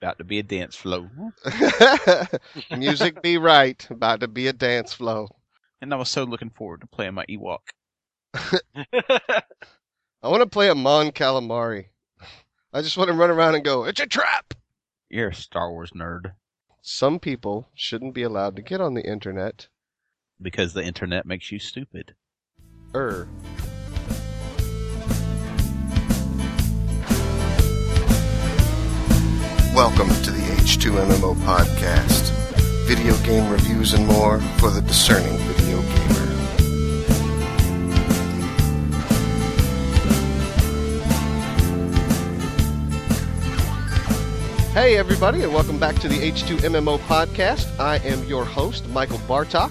About to be a dance flow. Music be right. About to be a dance flow. And I was so looking forward to playing my Ewok. I want to play a Mon Calamari. I just want to run around and go, it's a trap! You're a Star Wars nerd. Some people shouldn't be allowed to get on the internet. Because the internet makes you stupid. Er. Welcome to the H2MMO podcast. Video game reviews and more for the discerning video gamer. Hey, everybody, and welcome back to the H2MMO podcast. I am your host, Michael Bartok.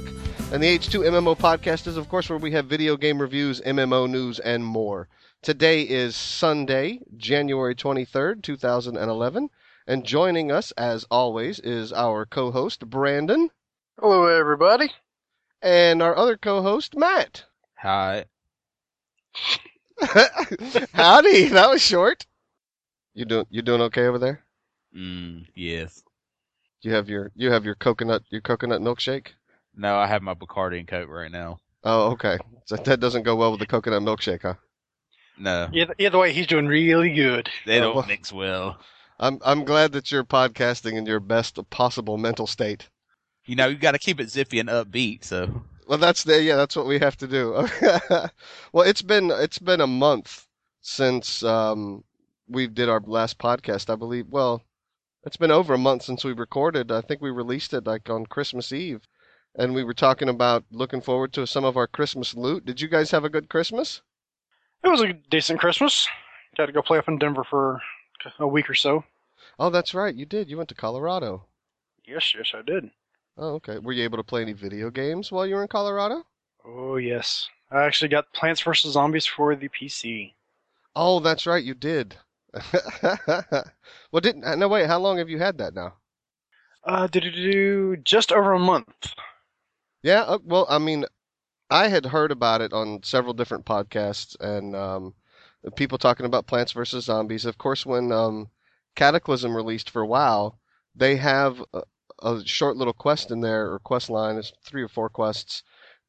And the H2MMO podcast is, of course, where we have video game reviews, MMO news, and more. Today is Sunday, January 23rd, 2011. And joining us, as always, is our co host, Brandon, Hello, everybody. and our other co host, Matt. Hi. Howdy, that was short. You doing you doing okay over there? Mm, yes. You have your you have your coconut your coconut milkshake? No, I have my Bacardi and Coke right now. Oh, okay. So that doesn't go well with the coconut milkshake, huh? No, Either, either way, he's doing really good. they Oh, don't well. mix well. I'm I'm glad that you're podcasting in your best possible mental state. You know, you got to keep it zippy and upbeat. So Well, that's the yeah, that's what we have to do. well, it's been it's been a month since um we did our last podcast, I believe. Well, it's been over a month since we recorded. I think we released it like on Christmas Eve, and we were talking about looking forward to some of our Christmas loot. Did you guys have a good Christmas? It was a decent Christmas. Got to go play up in Denver for a week or so. Oh, that's right, you did. You went to Colorado. Yes, yes, I did. Oh, okay. Were you able to play any video games while you were in Colorado? Oh, yes. I actually got Plants vs. Zombies for the PC. Oh, that's right, you did. well, didn't no wait. How long have you had that now? Uh, did do do just over a month. Yeah, uh, well, I mean, I had heard about it on several different podcasts and um, people talking about Plants vs Zombies. Of course, when um, Cataclysm released for WoW, they have a, a short little quest in there, or quest line, it's three or four quests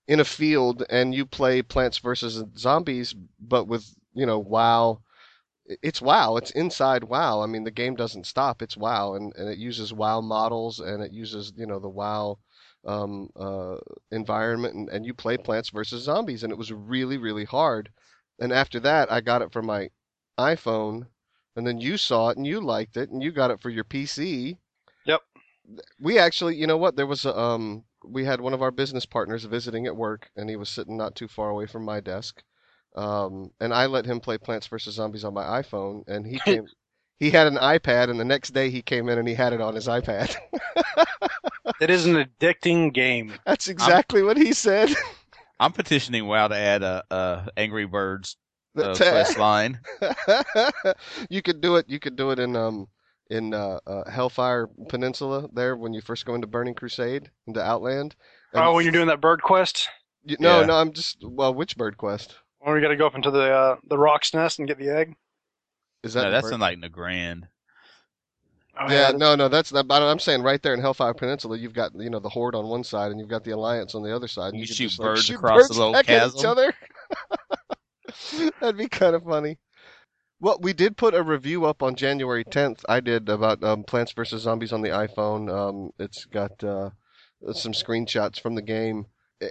in a field, and you play Plants vs Zombies, but with you know WoW. It's WoW. It's inside WoW. I mean, the game doesn't stop. It's WoW, and, and it uses WoW models, and it uses you know the WoW um, uh, environment, and, and you play Plants vs Zombies, and it was really, really hard. And after that, I got it for my iPhone, and then you saw it and you liked it, and you got it for your PC. Yep. We actually, you know what? There was a, um, we had one of our business partners visiting at work, and he was sitting not too far away from my desk. Um, and I let him play Plants vs Zombies on my iPhone, and he came. He had an iPad, and the next day he came in and he had it on his iPad. It is an addicting game. That's exactly what he said. I'm petitioning WoW to add a, a Angry Birds uh, quest line. you could do it. You could do it in um in uh, uh, Hellfire Peninsula there when you first go into Burning Crusade into Outland. And Oh, when you're doing that bird quest, you, no, Yeah. no, I'm just well, which bird quest when we got to go up into the uh, the rock's nest and get the egg. is that? No, that's bird- in like Nagrand. Oh, yeah, that's- no, no, that's not. But I'm saying right there in Hellfire Peninsula, you've got you know the Horde on one side, and you've got the Alliance on the other side. and You could shoot just, like, birds shoot across the little back at each other. That'd be kind of funny. Well, we did put a review up on January 10th. I did about um, Plants vs Zombies on the iPhone. Um, it's got uh, some screenshots from the game,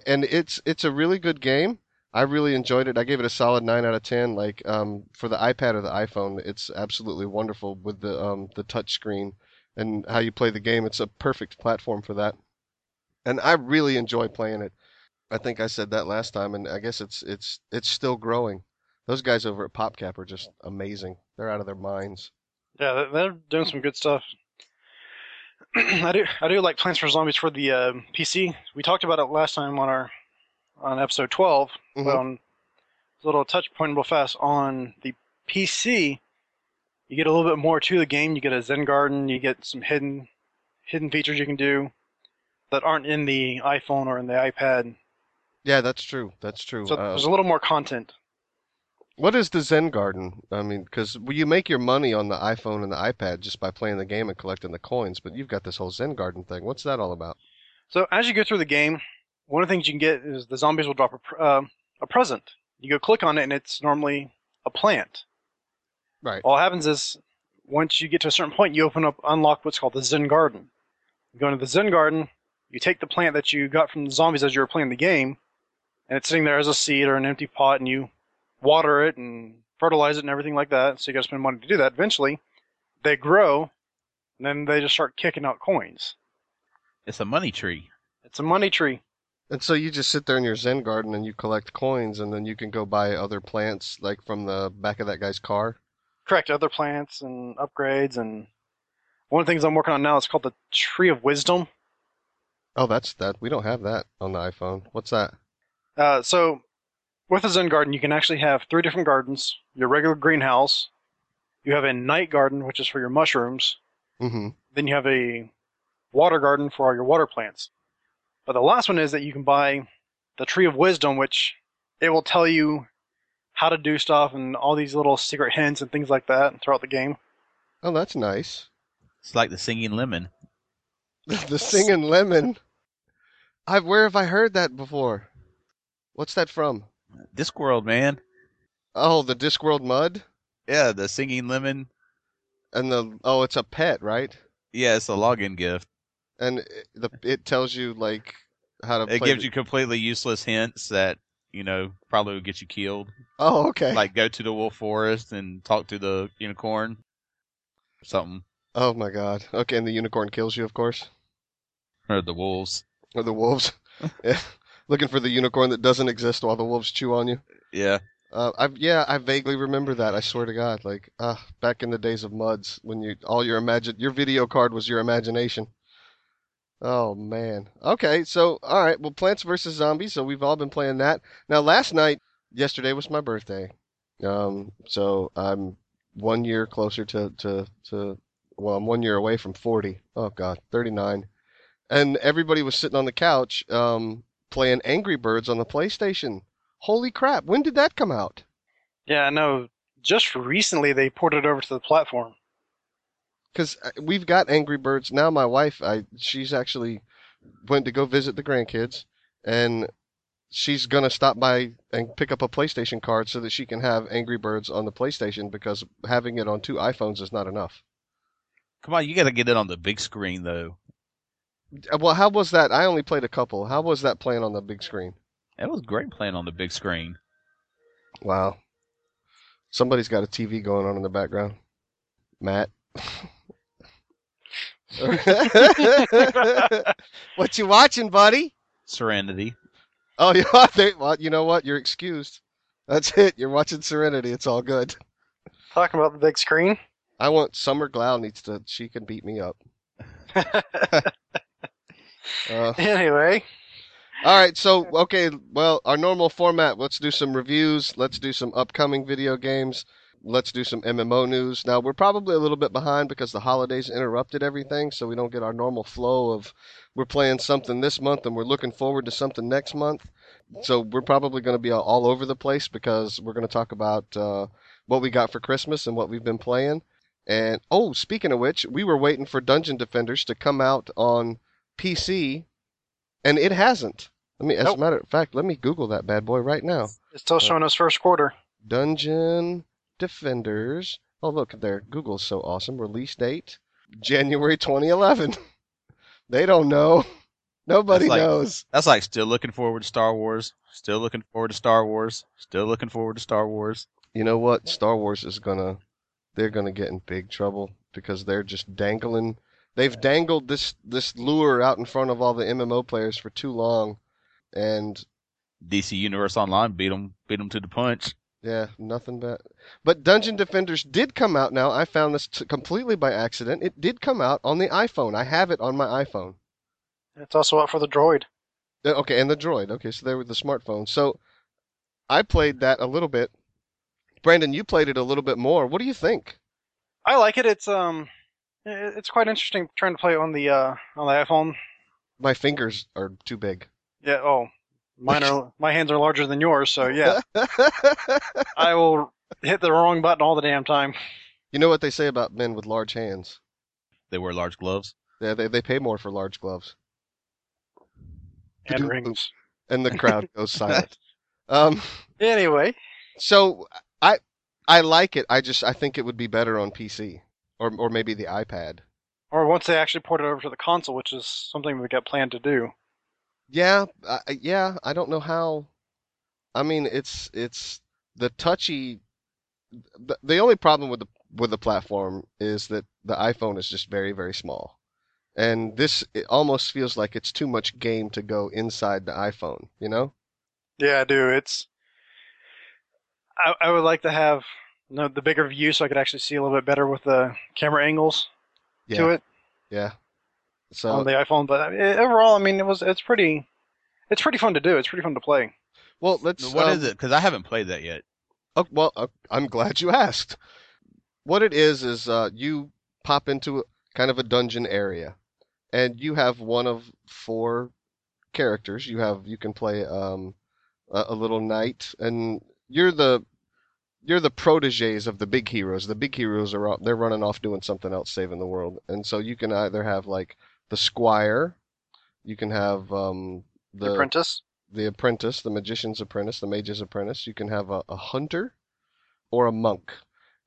and it's it's a really good game. I really enjoyed it. I gave it a solid nine out of ten. Like um, for the iPad or the iPhone, it's absolutely wonderful with the um, the touch screen and how you play the game. It's a perfect platform for that, and I really enjoy playing it. I think I said that last time, and I guess it's it's it's still growing. Those guys over at PopCap are just amazing. They're out of their minds. Yeah, they- they're doing some good stuff. I do, I do like Plants vs Zombies for the uh, PC. We talked about it last time on our on episode 12 Mhm. But on a little touch point real fast on the PC, you get a little bit more to the game. You get a Zen Garden. You get some hidden hidden features you can do that aren't in the iPhone or in the iPad. Yeah, that's true. That's true. So Uh, there's a little more content. What is the Zen Garden? I mean, because you make your money on the iPhone and the iPad just by playing the game and collecting the coins, but you've got this whole Zen Garden thing. What's that all about? So as you go through the game, one of the things you can get is the zombies will drop a, uh, a present. You go click on it, and it's normally a plant. Right. All happens is once you get to a certain point, you open up, unlock what's called the Zen Garden. You go into the Zen Garden, you take the plant that you got from the zombies as you were playing the game, and it's sitting there as a seed or an empty pot, and you water it and fertilize it and everything like that. So you got to spend money to do that. Eventually, they grow, and then they just start kicking out coins. It's a money tree. It's a money tree. And so you just sit there in your Zen Garden and you collect coins, and then you can go buy other plants, like from the back of that guy's car. Correct. Other plants and upgrades, and one of the things I'm working on now is called the Tree of Wisdom. Oh, that's that. We don't have that on the iPhone. What's that? Uh, so, with a Zen garden, you can actually have three different gardens. Your regular greenhouse, you have a night garden, which is for your mushrooms. Mm-hmm. Then you have a water garden for all your water plants. But the last one is that you can buy the Tree of Wisdom, which it will tell you how to do stuff and all these little secret hints and things like that throughout the game. Oh, that's nice. It's like the singing lemon. the singing lemon. I've where have I heard that before? What's that from? Discworld, man. Oh, the Discworld mud Yeah, the singing lemon. and the oh, it's a pet, right? Yeah, it's a login gift. And it, the it tells you like how to. It gives the- you completely useless hints that you know probably would get you killed. Oh, okay. Like go to the wolf forest and talk to the unicorn. Something oh my God. Okay, and the unicorn kills you, of course, or the wolves. or the wolves. yeah. Looking for the unicorn that doesn't exist while the wolves chew on you. Yeah, Uh, I yeah, I vaguely remember that. I swear to God, like uh, back in the days of muds, when you all your imagine your video card was your imagination. Oh man. Okay, so all right. Well, Plants vs Zombies. So we've all been playing that. Now, last night, yesterday was my birthday. Um, so I'm one year closer to to to. Well, I'm one year away from 40. Oh God, 39. And everybody was sitting on the couch, um, playing Angry Birds on the PlayStation. Holy crap! When did that come out? Yeah, I know. Just recently they ported it over to the platform. Because we've got Angry Birds now. My wife, I she's actually went to go visit the grandkids, and she's gonna stop by and pick up a PlayStation card so that she can have Angry Birds on the PlayStation because having it on two iPhones is not enough. come on, you got to get it on the big screen though. Uh, Well, how was that? I only played a couple. How was that playing on the big screen? It was great playing on the big screen. Wow, somebody's got a TV going on in the background. Matt. what you watching, buddy? Serenity. Oh, yeah. They, well, you know what? You're excused. That's it. You're watching Serenity. It's all good. Talking about the big screen. I want Summer Glau needs to. She can beat me up. Uh, anyway, all right. So, okay. Well, our normal format. Let's do some reviews. Let's do some upcoming video games. Let's do some MMO news. Now, we're probably a little bit behind because the holidays interrupted everything, so we don't get our normal flow of we're playing something this month and we're looking forward to something next month. So we're probably going to be all over the place because we're going to talk about uh, what we got for Christmas and what we've been playing. And oh, speaking of which, we were waiting for Dungeon Defenders to come out on PC, and it hasn't. Let me, as Nope. a matter of fact, let me Google that bad boy right now. it's still showing us first quarter. Dungeon Defenders. Oh, look there. Google's so awesome. Release date January 2011. they don't know. Nobody That's like- knows. That's like still looking forward to Star Wars. Still looking forward to Star Wars. Still looking forward to Star Wars. You know what? Star Wars is gonna. They're gonna get in big trouble because they're just dangling. They've dangled this this lure out in front of all the MMO players for too long, and DC Universe Online beat them beat them to the punch. Yeah, nothing but. But Dungeon Defenders did come out now. I found this t- completely by accident. It did come out on the iPhone. I have it on my iPhone. It's also out for the droid. Uh, Okay, and the Droid. Okay, so there with the smartphone. So I played that a little bit. Brandon, you played it a little bit more. What do you think? I like it. It's um, it's quite interesting trying to play it on the uh on the iPhone. My fingers are too big. Yeah. Oh, mine are my hands are larger than yours, so yeah. I will hit the wrong button all the damn time. You know what they say about men with large hands? They wear large gloves. Yeah, they they pay more for large gloves. And rings. And the crowd goes silent. Um, Anyway, so I I like it. I just I think it would be better on PC or or maybe the iPad. or once they actually port it over to the console, which is something we got planned to do. Yeah, I, yeah. I don't know how. I mean, it's it's the touchy. The, the only problem with the with the platform is that the iPhone is just very very small, and this it almost feels like it's too much game to go inside the iPhone. You know? Yeah, I do. It's. I, I would like to have you know, the bigger view so I could actually see a little bit better with the camera angles Yeah. to it Yeah. So on the iPhone. But I overall, I mean, it was it's pretty, it's pretty fun to do. It's pretty fun to play. well, let's. What um, is it? Because I haven't played that yet. Oh, well, uh, I'm glad you asked. What it is is uh, you pop into kind of a dungeon area, and you have one of four characters. You have you can play um, a, a little knight, and you're the you're the proteges of the big heroes. The big heroes are out, they're running off doing something else, saving the world, and so you can either have like the squire, you can have um, The apprentice. the apprentice, the magician's apprentice, the mage's apprentice. You can have a, a hunter or a monk.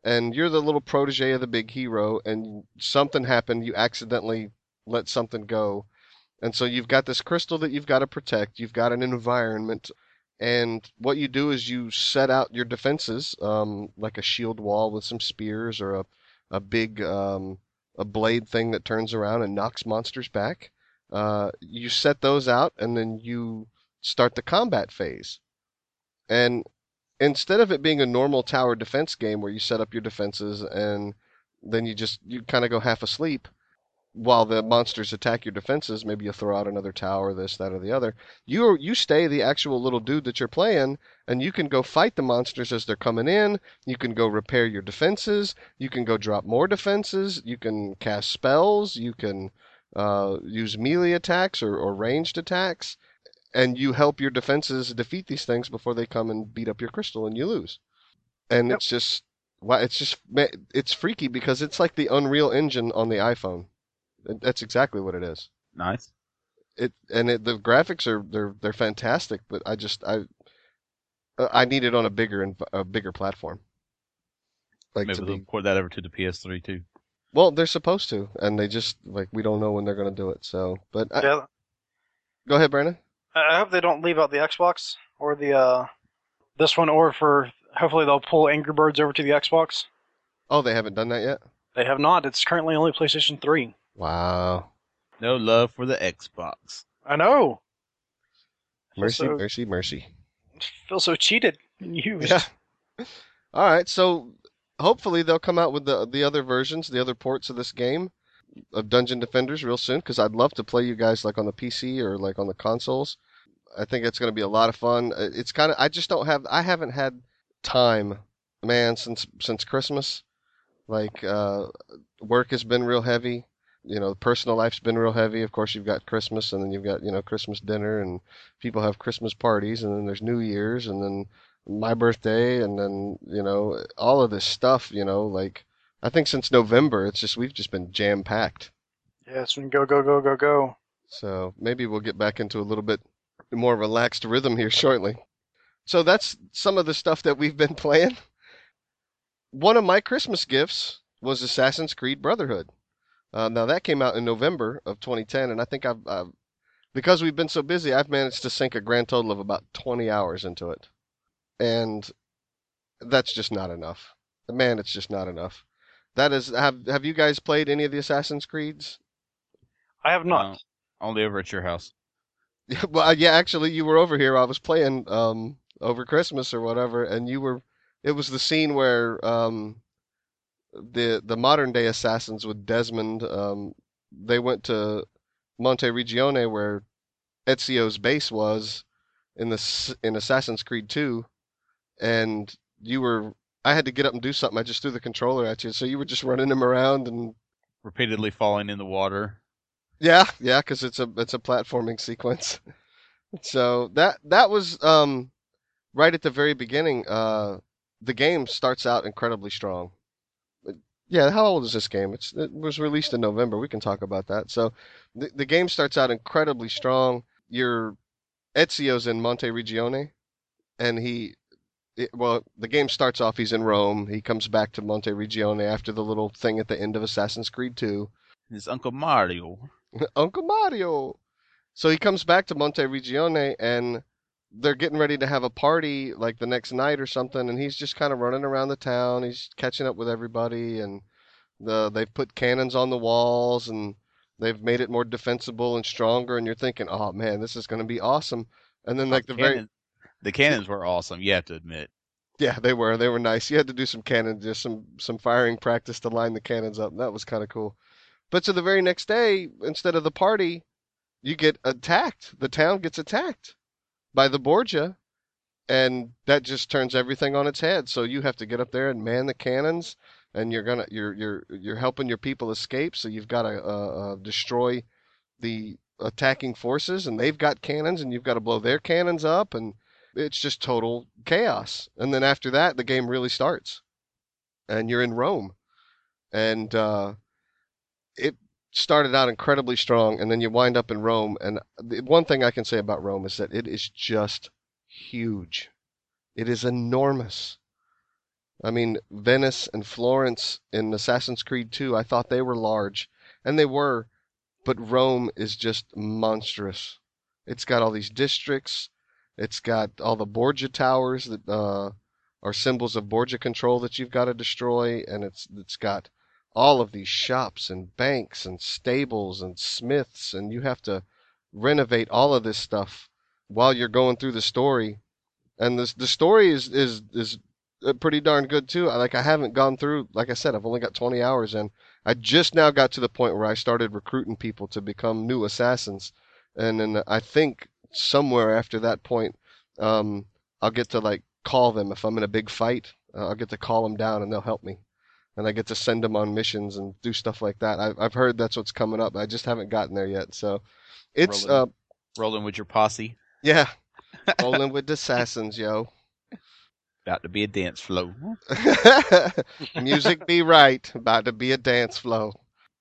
And you're the little protege of the big hero, and something happened. You accidentally let something go. And so you've got this crystal that you've got to protect. You've got an environment. And what you do is you set out your defenses, um, like a shield wall with some spears or a, a big um, a blade thing that turns around and knocks monsters back. Uh, you set those out, and then you start the combat phase. And instead of it being a normal tower defense game where you set up your defenses and then you just you kind of go half asleep while the monsters attack your defenses, maybe you throw out another tower, this, that, or the other. You you stay the actual little dude that you're playing, and you can go fight the monsters as they're coming in. You can go repair your defenses. You can go drop more defenses. You can cast spells. You can uh, use melee attacks or, or ranged attacks and you help your defenses defeat these things before they come and beat up your crystal and you lose. And Yep. it's just wow, it's just it's freaky because it's like the Unreal Engine on the iPhone. It- That's exactly what it is. Nice. It and it, the graphics are they're they're fantastic, but I just I uh, I need it on a bigger and a bigger platform. Like Maybe to they'll be port that over to the PS3 too. well, they're supposed to, and they just like we don't know when they're going to do it. So, but I, Yeah, go ahead, Brandon. I I hope they don't leave out the Xbox or the uh, this one, or for hopefully they'll pull Angry Birds over to the Xbox. Oh, they haven't done that yet. They have not. It's currently only PlayStation 3. Wow. No love for the Xbox. I know. Mercy, So- mercy, mercy. feel so cheated and used. Yeah. All right, so hopefully they'll come out with the the other versions, the other ports of this game of Dungeon Defenders real soon because I'd love to play you guys like on the PC or like on the consoles. I think it's going to be a lot of fun. Uh, It's kind of I just don't have I haven't had time, man, since since Christmas. Like uh, work has been real heavy. You know, the personal life's been real heavy. Of course, you've got Christmas, and then you've got you know Christmas dinner, and people have Christmas parties, and then there's New Year's, and then my birthday and then you know all of this stuff you know like i think since november it's just we've just been jam packed Yeah, it's been go, go, go, go, go. so maybe we'll get back into a little bit more relaxed rhythm here shortly so that's some of the stuff that we've been playing one of my christmas gifts was assassin's creed brotherhood uh, now that came out in november of 2010 and i think I've, I've because we've been so busy i've managed to sink a grand total of about 20 hours into it and that's just not enough. Man, it's just not enough. That is, have have you guys played any of the Assassin's Creeds? I have not. No, only over at your house. well, yeah, actually, you were over here. I was playing um over Christmas or whatever, and you were. It was the scene where um the the modern day assassins with Desmond um they went to Monteriggioni where Ezio's base was in the in Assassin's Creed 2 and you were I had to get up and do something. I just threw the controller at you, so you were just running him around and Repeatedly falling in the water. yeah, yeah, because it's a it's a platforming sequence. so that that was um right at the very beginning. Uh, the game starts out incredibly strong. Yeah, how old is this game? It's it was released in November. We can talk about that. So, the the game starts out incredibly strong. Your Ezio's in Monteriggioni, and he, it, well, the game starts off. He's in Rome. He comes back to Monteriggioni after the little thing at the end of Assassin's Creed 2. His Uncle Mario. Uncle Mario. So he comes back to Monte Regione and they're getting ready to have a party like the next night or something and he's just kind of running around the town. He's catching up with everybody and the they've put cannons on the walls and they've made it more defensible and stronger and you're thinking, "Oh man, this is going to be awesome." And then oh, like the very Cannon- the cannons were awesome. You have to admit. yeah, they were. They were nice. You had to do some cannon, just some some firing practice to line the cannons up. That was kind of cool. But so the very next day, instead of the party, you get attacked. The town gets attacked by the Borgia, and that just turns everything on its head. So you have to get up there and man the cannons, and you're gonna you're you're you're helping your people escape. So you've got to uh, uh, destroy the attacking forces, and they've got cannons, and you've got to blow their cannons up, and it's just total chaos. And then after that, the game really starts, and you're in Rome, and uh, it started out incredibly strong, and then you wind up in Rome. And the one thing I can say about Rome is that it is just huge. It is enormous. I mean, Venice and Florence in Assassin's Creed 2, I thought they were large, and they were, but Rome is just monstrous. It's got all these districts. It's got all the Borgia towers that uh, are symbols of Borgia control that you've got to destroy, and it's it's got all of these shops and banks and stables and smiths, and you have to renovate all of this stuff while you're going through the story. And this the story is is is uh, pretty darn good too. Like I haven't gone through, like I said, I've only got 20 hours in. I just now got to the point where I started recruiting people to become new assassins, and then I think somewhere after that point, um, I'll get to like call them if I'm in a big fight. Uh, I'll get to call them down and they'll help me, and I get to send them on missions and do stuff like that. I've I've heard that's what's coming up. I just haven't gotten there yet. So, it's uh Rolling. Rolling with your posse. yeah, rolling with the assassins, yo. About to be a dance flow. Music be right. About to be a dance flow.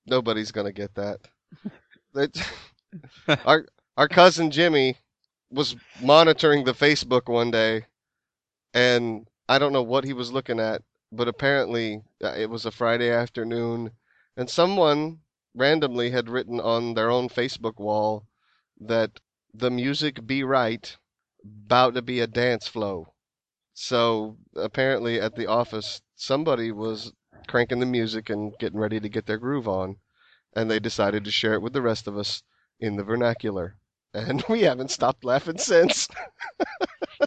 Nobody's gonna get that. That- our our cousin Jimmy was monitoring the Facebook one day, and I don't know what he was looking at, but apparently uh, it was a Friday afternoon, and someone randomly had written on their own Facebook wall that the music be right, about to be a dance flow. So apparently at the office, somebody was cranking the music and getting ready to get their groove on, and they decided to share it with the rest of us in the vernacular. And we haven't stopped laughing since.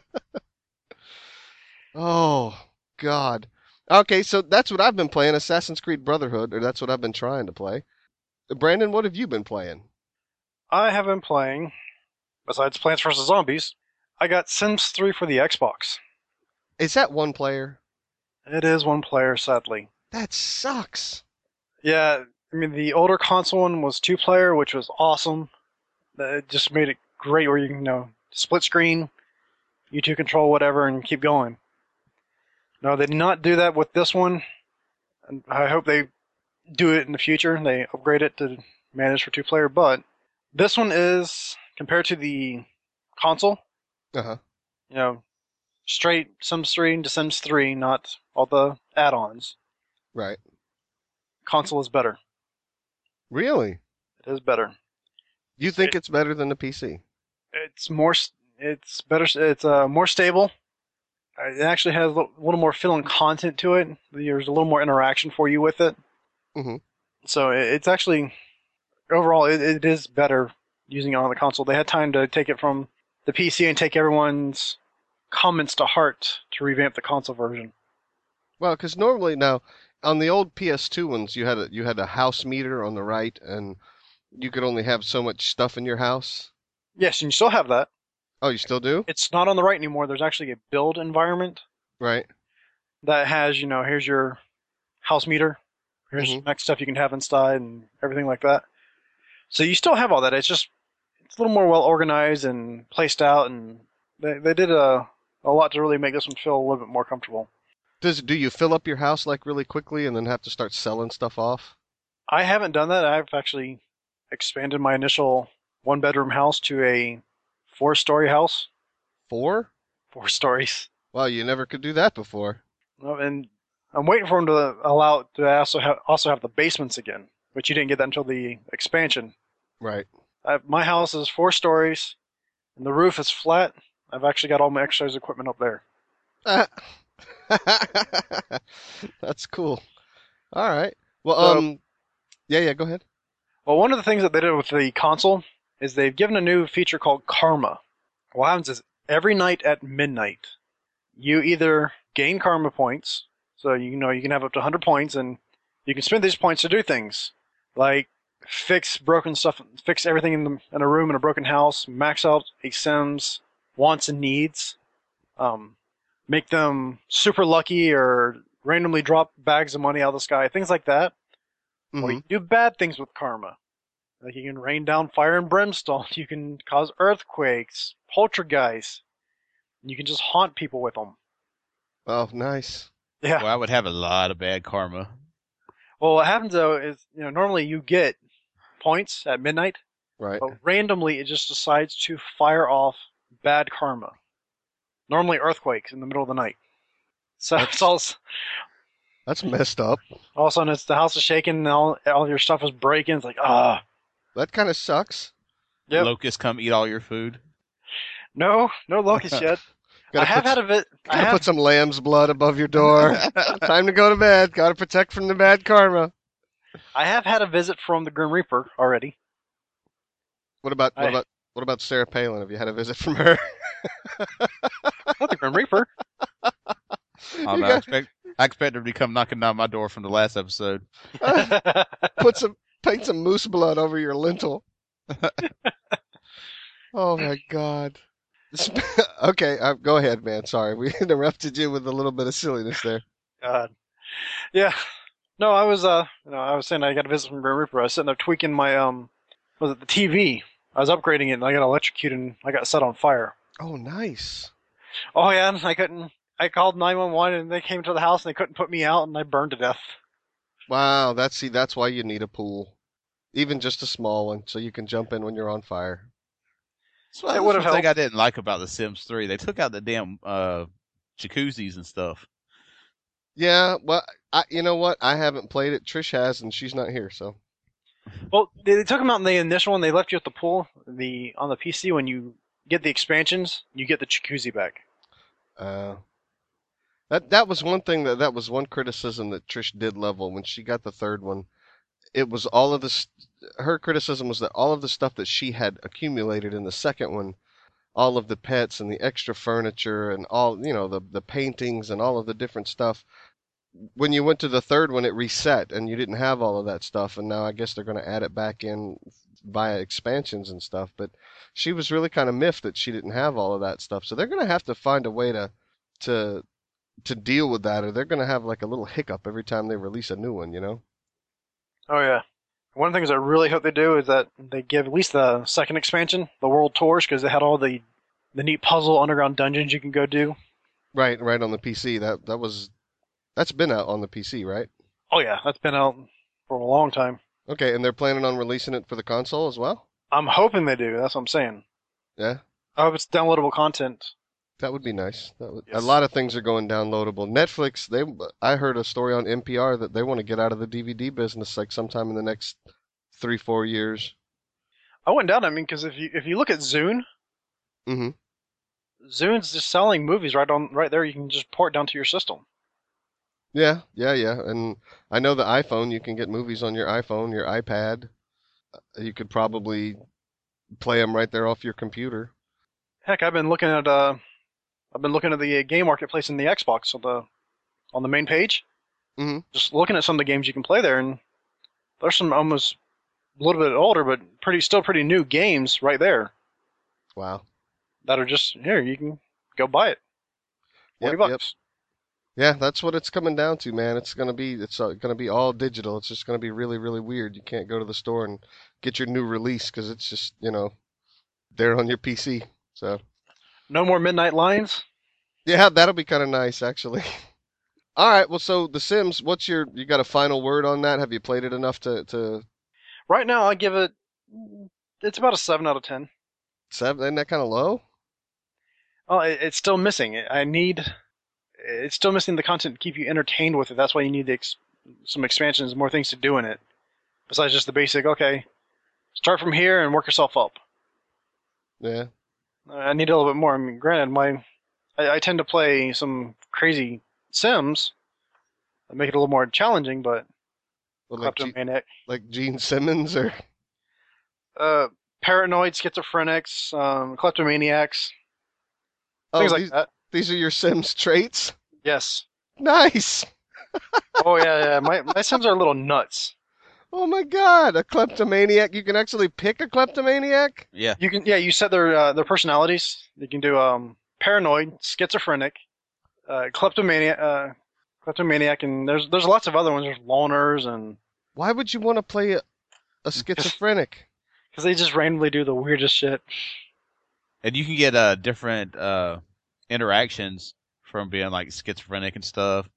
oh, God. Okay, so that's what I've been playing Assassin's Creed Brotherhood, or that's what I've been trying to play. Brandon, what have you been playing? I have been playing, besides Plants vs. Zombies, I got Sims 3 for the Xbox. Is that one player? It is one player, sadly. That sucks. Yeah, I mean, the older console one was two player, which was awesome. It just made it great where you can, you know, split screen, you two control whatever, and keep going. No, they did not do that with this one. And I hope they do it in the future. They upgrade it to manage for two player, but this one is, compared to the console, Uh huh. you know, straight Sims 3 into Sims 3, not all the add ons. Right. Console is better. Really? It is better. You think it's better than the PC? it's more it's better it's uh, more stable it actually has a little more filling content to it. There's a little more interaction for you with it. Mhm. so it's actually overall it, it is better using it on the console. They had time to take it from the pc and take everyone's comments to heart to revamp the console version. Well, because normally now on the old PS2 ones, you had a you had a house meter on the right, and you could only have so much stuff in your house. yes and you still have that Oh, you still do? it's not on the right anymore there's actually a build environment Right. that has you know here's your house meter here's Mhm. next stuff you can have inside and everything like that so you still have all that it's just it's a little more well organized and placed out and they, they did a, a lot to really make this one feel a little bit more comfortable Does do you fill up your house like really quickly and then have to start selling stuff off? I haven't done that. I've actually expanded my initial one bedroom house to a four story house. Four? Four stories. Wow, you never could do that before. No, And I'm waiting for them to allow to also have also have the basements again, which you didn't get that until the expansion. Right. I, my house is four stories, and the roof is flat. I've actually got all my exercise equipment up there. That's cool. All right. Well, So- um, yeah, yeah. Go ahead. Well, one of the things that they did with the console is they've given a new feature called Karma. What happens is every night at midnight, you either gain Karma points, so you know you can have up to 100 points, and you can spend these points to do things like fix broken stuff, fix everything in, the, in a room in a broken house, max out a Sims wants and needs, um, make them super lucky or randomly drop bags of money out of the sky, things like that. Or Mhm. you do bad things with karma. Like you can rain down fire and brimstone. You can cause earthquakes, poltergeists. You can just haunt people with them. Oh, nice. Yeah. Well, I would have a lot of bad karma. Well, what happens though is, you know, normally you get points at midnight, Right. but randomly it just decides to fire off bad karma. Normally earthquakes in the middle of the night. So it's all, That's messed up. all of a sudden it's the house is shaking and all, all your stuff is breaking. It's like, ah, That kind of sucks. Yep. Locusts come eat all your food. no, no locusts yet. I Gotta have put, had a bit. I gotta have put some lamb's blood above your door. Time to go to bed. Gotta protect from the bad karma. I have had a visit from the Grim Reaper already. What about what I- about what about Sarah Palin? Have you had a visit from her? Not the Grim Reaper. I, You don't I expect I expect her to come knocking down my door from the last episode. put some paint some moose blood over your lintel. oh my god. okay, uh, go ahead, man. Sorry, we interrupted you with a little bit of silliness there. God. Yeah. No, I was uh, you know, I was saying I got a visit from Grim Reaper. I was sitting there tweaking my um, was it the TV? I was upgrading it and I got electrocuted and I got set on fire. Oh, nice. Oh yeah, and I couldn't. I called 911 and they came to the house and they couldn't put me out and I burned to death. Wow, that's see, that's why you need a pool, even just a small one, so you can jump in when you're on fire. So It that's would've one thing. I didn't like about The Sims 3. They took out the damn uh, jacuzzis and stuff. Yeah, well, I, you know what? I haven't played it. Trish has, and she's not here, so. Well, they, they took them out in the initial one. They left you at the pool. The on the PC when you get the expansions, you get the jacuzzi back. Uh, that that was one thing that that was one criticism that Trish did level when she got the third one. It was all of this. Her criticism was that all of the stuff that she had accumulated in the second one, all of the pets and the extra furniture and all you know the the paintings and all of the different stuff. When you went to the third one, it reset and you didn't have all of that stuff. And now I guess they're going to add it back in via expansions and stuff. But she was really kind of miffed that she didn't have all of that stuff. So they're going to have to find a way to to to deal with that, or they're going to have like a little hiccup every time they release a new one. You know? Oh yeah. One of the things I really hope they do is that they give at least the second expansion, the World Tours, because they had all the the neat puzzle underground dungeons you can go do. Right, right on the PC. That that was that's been out on the PC, right? Oh yeah, that's been out for a long time. Okay, and they're planning on releasing it for the console as well. I'm hoping they do. That's what I'm saying. Yeah, I hope it's downloadable content. That would be nice. That would, A lot of things are going downloadable. Netflix, they I heard a story on NPR that they want to get out of the DVD business like sometime in the next three four years. I went down. I mean, because if you if you look at Zune, hmm Zune's just selling movies right on right there. You can just port down to your system. Yeah, yeah, yeah. And I know the iPhone, you can get movies on your iPhone, your iPad. You could probably play them right there off your computer. Heck, I've been looking at uh, I've been looking at the uh, game marketplace in the Xbox on the on the main page. Mhm. Just looking at some of the games you can play there, and there's some almost a little bit older, but pretty still pretty new games right there Wow. that are just here. You can go buy it. Forty Yep, yep. bucks. Yeah, that's what it's coming down to, man. It's gonna be it's uh, gonna be all digital. It's just gonna be really, really weird. You can't go to the store and get your new release because it's just you know there on your PC. So No more midnight lines. yeah, that'll be kind of nice actually. All right. Well, so The Sims. What's your? You got a final word on that? Have you played it enough to to Right now, I give it. It's about a seven out of ten. seven? Isn't that kind of low? Well, it, it's still missing. I need. It's still missing the content to keep you entertained with it. That's why you need the ex, some expansions, more things to do in it, besides just the basic. Okay, start from here and work yourself up. Yeah. I need a little bit more. I mean, granted, my I, I tend to play some crazy Sims that make it a little more challenging, but Well, like G- kleptomaniac, like Gene Simmons or uh, paranoid, schizophrenics, um, kleptomaniacs, oh, things like these, that. these are your Sims traits. Yes. Nice. Oh yeah, yeah. My my Sims are a little nuts. Oh my God, a kleptomaniac. You can actually pick a kleptomaniac. Yeah. You can yeah, you set their uh, their personalities. You can do um paranoid, schizophrenic, uh, kleptomaniac, uh, kleptomaniac, and there's there's lots of other ones. There's loners and Why would you want to play a, a schizophrenic? because they just randomly do the weirdest shit. And you can get uh different uh interactions from being like schizophrenic and stuff.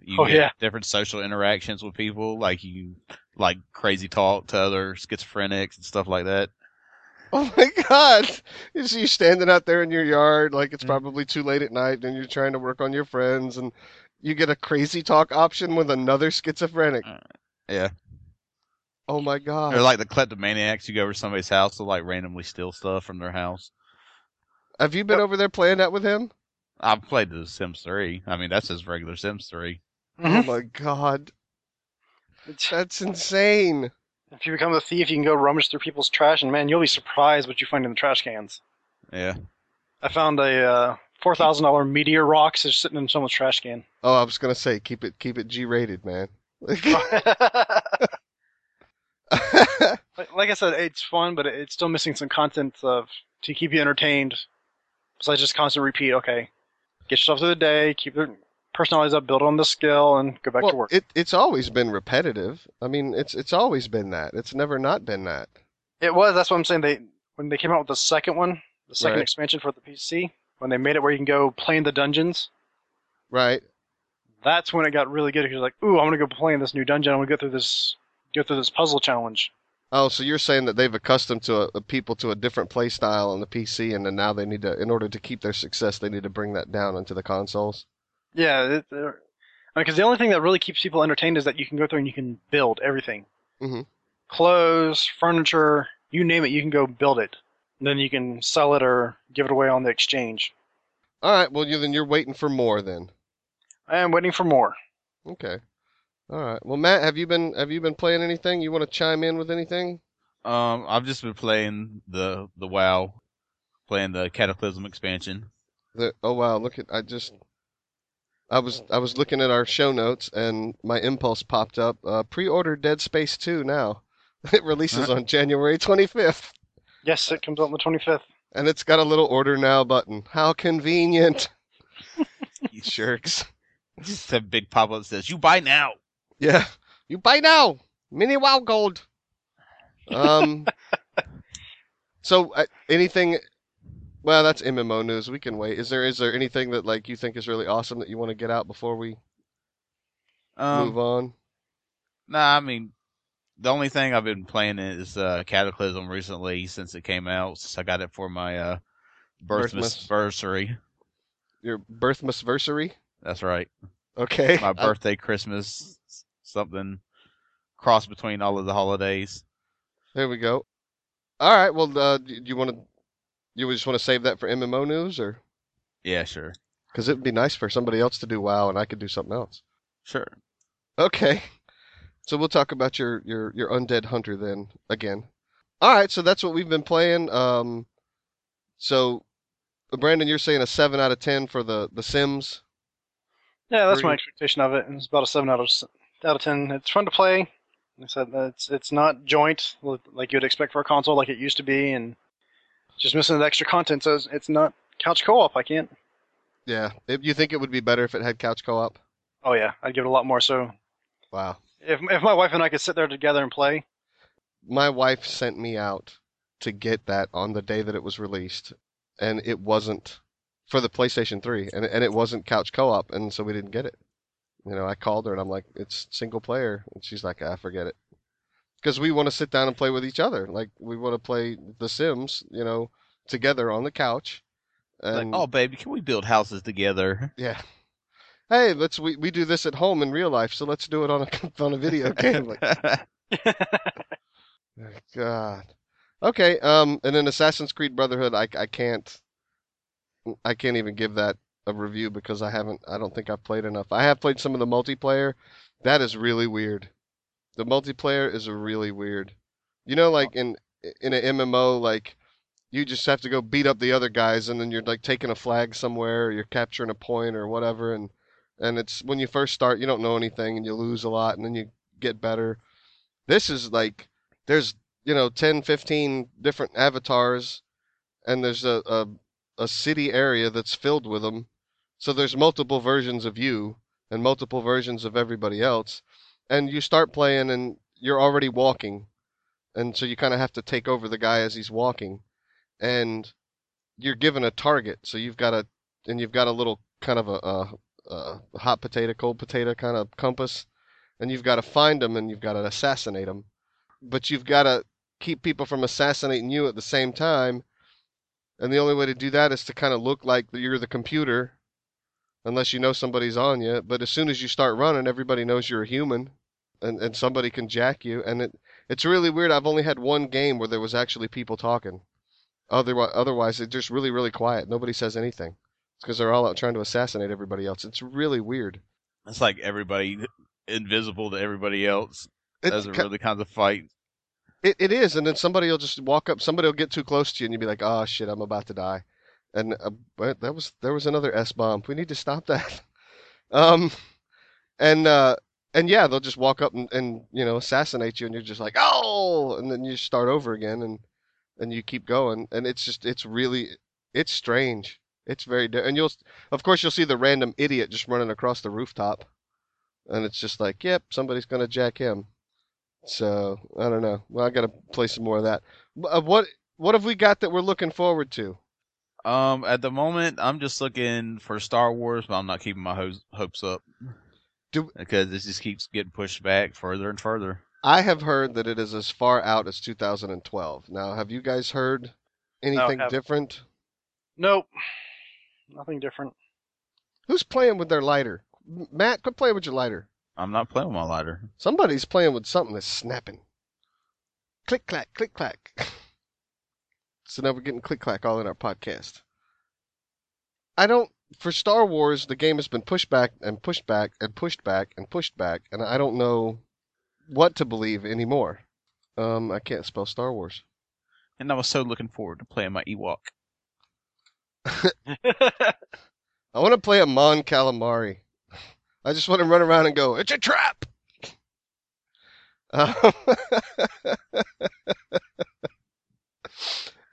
You Oh, get yeah. different social interactions with people, like you like crazy talk to other schizophrenics and stuff like that. Oh my God! You see you standing out there in your yard, like it's Mhm. probably too late at night, and you're trying to work on your friends, and you get a crazy talk option with another schizophrenic. Yeah. Oh my God! They're like the kleptomaniacs, you go over to somebody's house to like randomly steal stuff from their house. Have you been over there playing that with him? I've played the Sims 3. I mean, that's just regular Sims 3. Oh my God! That's insane. If you become a thief, you can go rummage through people's trash, and man, you'll be surprised what you find in the trash cans. Yeah. I found a uh, four thousand dollar meteor rocks just sitting in someone's trash can. Oh, I was gonna say keep it keep it G rated, man. like, like I said, it's fun, but it's still missing some content of to keep you entertained. Besides just constant repeat. Okay, get yourself through the day, keep your personalities up, build on the skill, and go back to work. it it's always been repetitive. I mean, it's it's always been that. It's never not been that. It was. That's what I'm saying. They when they came out with the second one, the second Right. expansion for the PC, when they made it where you can go play in the dungeons. Right? That's when it got really good. Because like, ooh, I'm gonna go play in this new dungeon. I'm gonna go through this, go through this puzzle challenge. Oh, so you're saying that they've accustomed to a, a people to a different play style on the PC, and then now they need to, in order to keep their success, they need to bring that down into the consoles. Yeah, because the only thing that really keeps people entertained is that you can go through and you can build everything. Mhm. Clothes, furniture, you name it, you can go build it. And then you can sell it or give it away on the exchange. All right. Well, you then you're waiting for more then. I am waiting for more. Okay. All right. Well, Matt, have you been have you been playing anything? You want to chime in with anything? Um, I've just been playing the the WoW, playing the Cataclysm expansion. The, oh wow, look at I just I was I was looking at our show notes and my impulse popped up. Uh, pre-order Dead Space 2 now. It releases on January 25th, Yes, it comes out on the 25th. and it's got a little order now button. How convenient! you jerks. Just a big pop up that says "You buy now." Yeah, you buy now. Mini WoW Gold. Um. so uh, anything? Well, that's MMO news. We can wait. Is there is there anything that like you think is really awesome that you want to get out before we move Um, on? nah, I mean, the only thing I've been playing is uh, Cataclysm recently since it came out. Since I got it for my uh, birthmas Your birthmasversary? That's right. Okay. My birthday, Christmas, something cross between all of the holidays. there we go. All right. Well, uh, do you want to? You just want to save that for MMO news, or Yeah, sure, because it would be nice for somebody else to do WoW and I could do something else. sure. Okay. So we'll talk about your your your undead hunter then again. All right. So that's what we've been playing. Um. So, uh, Brandon, you're saying a seven out of ten for the the Sims. Yeah, that's Very my expectation of it. It's about a 7 out of, s- out of 10. It's fun to play. Like I said, it's, it's not joint like you would expect for a console like it used to be, and just missing the extra content, so it's, it's not couch co op. I can't. Yeah. If you think it would be better if it had couch co-op? Oh, yeah, I'd give it a lot more. So Wow. if, if my wife and I could sit there together and play, my wife sent me out to get that on the day that it was released, and it wasn't for the PlayStation 3, and and it wasn't couch co-op, and so we didn't get it. You know, I called her and I'm like, it's single player, and she's like, ah, forget it, because we want to sit down and play with each other. Like we want to play The Sims, you know, together on the couch. Like, oh baby, can we build houses together? yeah. Hey, let's we, we do this at home in real life, so let's do it on a on a video game. Like, God. Okay. Um, and then Assassin's Creed Brotherhood, I I can't, I can't even give that a review because I haven't. I don't think I've played enough. I have played some of the multiplayer. That is really weird. The multiplayer is really weird. You know, like in in an MMO, like you just have to go beat up the other guys, and then you're like taking a flag somewhere, or you're capturing a point or whatever, and and it's when you first start, you don't know anything, and you lose a lot, and then you get better. This is like there's you know 10 15 different avatars and there's a, a a city area that's filled with them so there's multiple versions of you and multiple versions of everybody else and you start playing and you're already walking and so you kind of have to take over the guy as he's walking and you're given a target so you've got a and you've got a little kind of a, a, a hot potato cold potato kind of compass and you've got to find them and you've got to assassinate them but you've got to keep people from assassinating you at the same time. And the only way to do that is to kind of look like you're the computer, unless you know somebody's on you. But as soon as you start running, everybody knows you're a human, and, and somebody can jack you. And it it's really weird. I've only had one game where there was actually people talking. Otherwise, otherwise it's just really really quiet. Nobody says anything. It's because they're all out trying to assassinate everybody else. It's really weird. It's like everybody invisible to everybody else. It's Doesn't ki- really kind of fight. It, it is, and then somebody will just walk up. Somebody will get too close to you, and you'll be like, "Oh shit, I'm about to die." And uh, that was there was another S bomb. We need to stop that. um, and uh, and yeah, they'll just walk up and, and you know assassinate you, and you're just like, "Oh!" And then you start over again, and and you keep going, and it's just it's really it's strange. It's very and you'll of course you'll see the random idiot just running across the rooftop, and it's just like, "Yep, somebody's gonna jack him." So I don't know. Well, I got to play some more of that. Uh, what what have we got that we're looking forward to? Um, at the moment, I'm just looking for Star Wars, but I'm not keeping my hopes hopes up. Do- because this just keeps getting pushed back further and further. I have heard that it is as far out as 2012. Now, have you guys heard anything haven't. different? Nope. Nothing different. Who's playing with their lighter? Matt, quit playing with your lighter. I'm not playing with my lighter. Somebody's playing with something that's snapping. Click clack, click clack. so now we're getting click clack all in our podcast. I don't. For Star Wars, the game has been pushed back and pushed back and pushed back and pushed back, and I don't know what to believe anymore. Um, I can't spell Star Wars. And I was so looking forward to playing my Ewok. I want to play a Mon Calamari. I just want to run around and go, it's a trap! Um,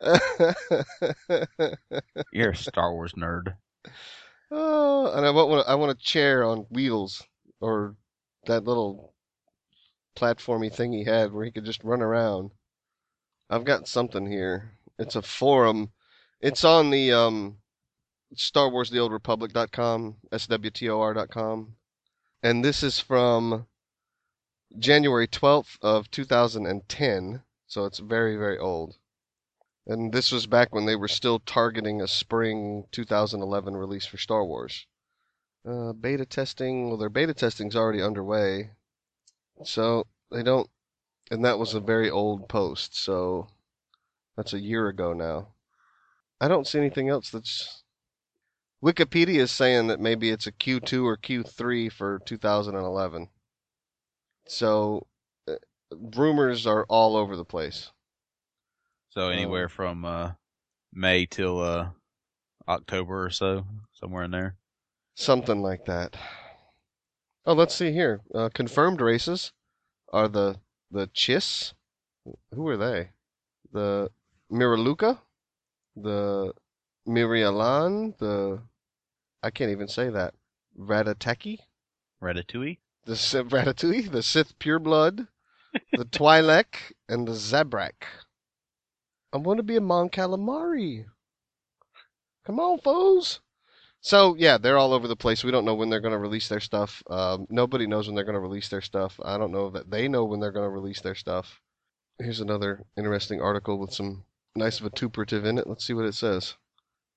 You're a Star Wars nerd. oh, and I want I want a chair on wheels or that little platformy thing he had where he could just run around. I've got something here. It's a forum. It's on the um, Star Wars The Old Republic.com, swtor.com. And this is from January 12th of 2010, so it's very, very old. And this was back when they were still targeting a spring 2011 release for Star Wars. Uh, beta testing, well, their beta testing's already underway, so they don't, and that was a very old post, so that's a year ago now. I don't see anything else that's. Wikipedia is saying that maybe it's a Q2 or Q3 for 2011. So, uh, rumors are all over the place. So anywhere from uh, May till uh, October or so, somewhere in there. Something like that. Oh, let's see here. Uh, confirmed races are the the Chiss. Who are they? The Miraluka, the Mirialan, the I can't even say that. Rattataki, Ratatouille. the Ratatouille, the Sith Pureblood, the Twi'lek, and the Zabrak. I want to be a Mon Calamari. Come on, foes. So yeah, they're all over the place. We don't know when they're going to release their stuff. Um, nobody knows when they're going to release their stuff. I don't know that they know when they're going to release their stuff. Here's another interesting article with some nice vituperative in it. Let's see what it says.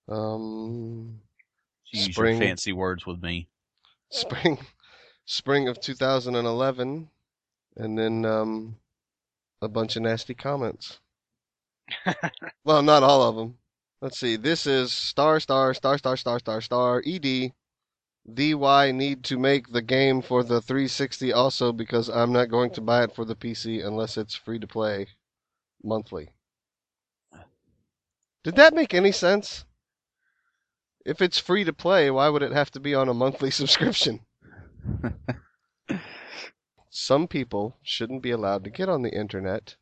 Um, Use Spring. your fancy words with me. spring, spring of 2011, and then um, a bunch of nasty comments. Well, not all of them. Let's see. This is star star star star star star star ed. DY need to make the game for the 360 also because I'm not going to buy it for the PC unless it's free to play monthly. Did that make any sense? If it's free to play, why would it have to be on a monthly subscription? Some people shouldn't be allowed to get on the internet.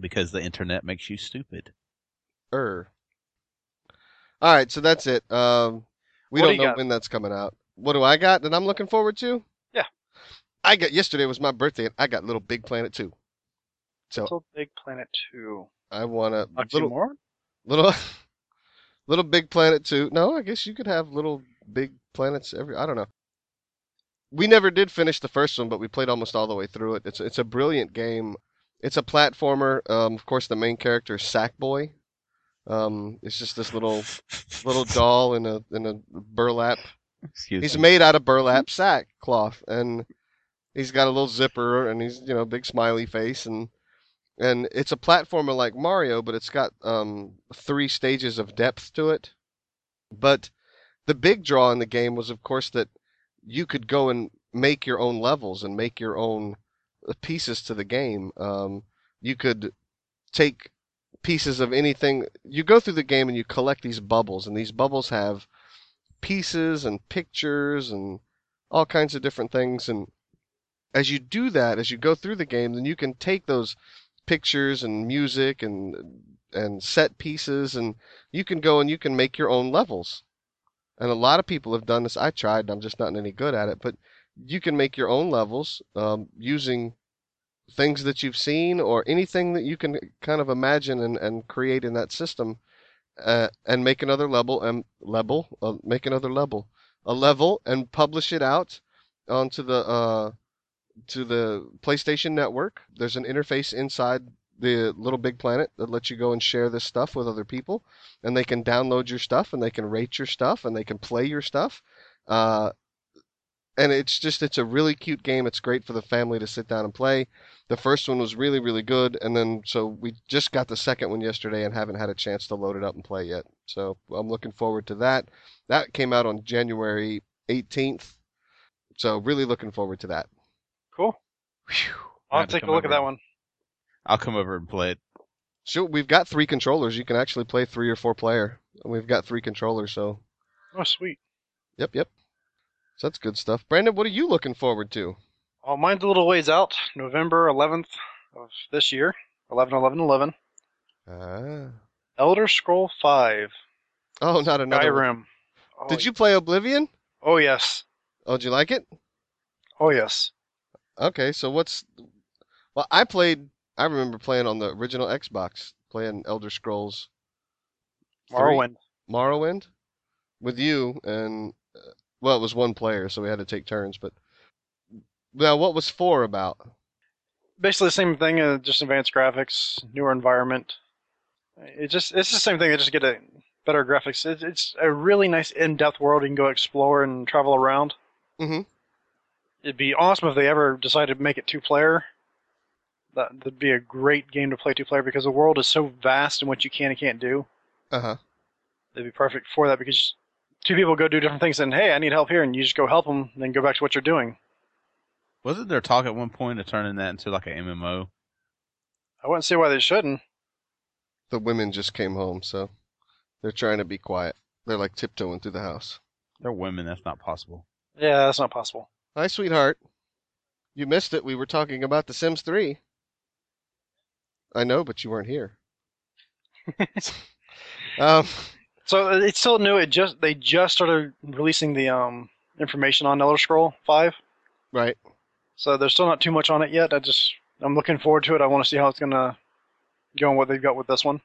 Because the internet makes you stupid. Er. All right, so that's it. Um, we What do don't you know got? when that's coming out. What do I got that I'm looking forward to? Yeah. I got yesterday was my birthday, and I got Little Big Planet 2. So Little Big Planet 2. I want a little more? little little Big Planet 2. No, I guess you could have little big planets every. I don't know. We never did finish the first one, but we played almost all the way through it. It's it's a brilliant game. It's a platformer. Um, of course, the main character is Sackboy. Um, it's just this little little doll in a in a burlap Excuse He's me. made out of burlap sack cloth, and he's got a little zipper, and he's you know big smiley face, and and it's a platformer like Mario, but it's got um, three stages of depth to it. But the big draw in the game was, of course, that you could go and make your own levels and make your own pieces to the game. Um, you could take pieces of anything. You go through the game and you collect these bubbles, and these bubbles have pieces and pictures and all kinds of different things. And as you do that, as you go through the game, then you can take those pictures and music and and set pieces, and you can go and you can make your own levels. And a lot of people have done this. I tried, and I'm just not any good at it. But you can make your own levels um, using things that you've seen or anything that you can kind of imagine and, and create in that system uh, and make another level and level uh, make another level a level and publish it out onto the uh, to the PlayStation Network. There's an interface inside the Little Big Planet that lets you go and share this stuff with other people, and they can download your stuff and they can rate your stuff and they can play your stuff. Uh, and it's just it's a really cute game. It's great for the family to sit down and play. The first one was really really good, and then so we just got the second one yesterday and haven't had a chance to load it up and play yet. So I'm looking forward to that. That came out on January 18th, so really looking forward to that. Cool. Whew. I I'll take a come look at that one. I'll come over and play it. Sure, we've got three controllers. You can actually play three or four player. And we've got three controllers, so Oh, sweet. yep, yep. So that's good stuff. Brandon, what are you looking forward to? Oh, mine's a little ways out. November 11th of this year. 11 11 11. Ah. Elder Scroll 5. Oh, not another. Skyrim. Oh, Did you play Oblivion? Oh, yes. Oh, did you like it? Oh, yes. Okay, so what's Well, I played I remember playing on the original Xbox, playing Elder Scrolls Morrowind. Morrowind with you and uh, well, it was one player, so we had to take turns, but now what was 4 about? Basically the same thing, uh, just advanced graphics, newer environment. It just it's the same thing. They just get a better graphics. It, it's a really nice in-depth world you can go explore and travel around. Mhm. It'd be awesome if they ever decided to make it two-player. That would be a great game to play two-player because the world is so vast and what you can and can't do. Uh-huh. It'd be perfect for that because two people go do different things and hey, I need help here, and you just go help them, and then go back to what you're doing. Wasn't there talk at one point of turning that into like an MMO? I wouldn't see why they shouldn't. The women just came home, so they're trying to be quiet. They're like tiptoeing through the house. They're women. That's not possible. Yeah, that's not possible. Hi, sweetheart. You missed it. We were talking about The Sims 3. I know, but you weren't here. um, So it's still new. It just they just started releasing the um information on Elder Scroll Five. right. So there's still not too much on it yet. I just I'm looking forward to it. I want to see how it's gonna go and what they've got with this one.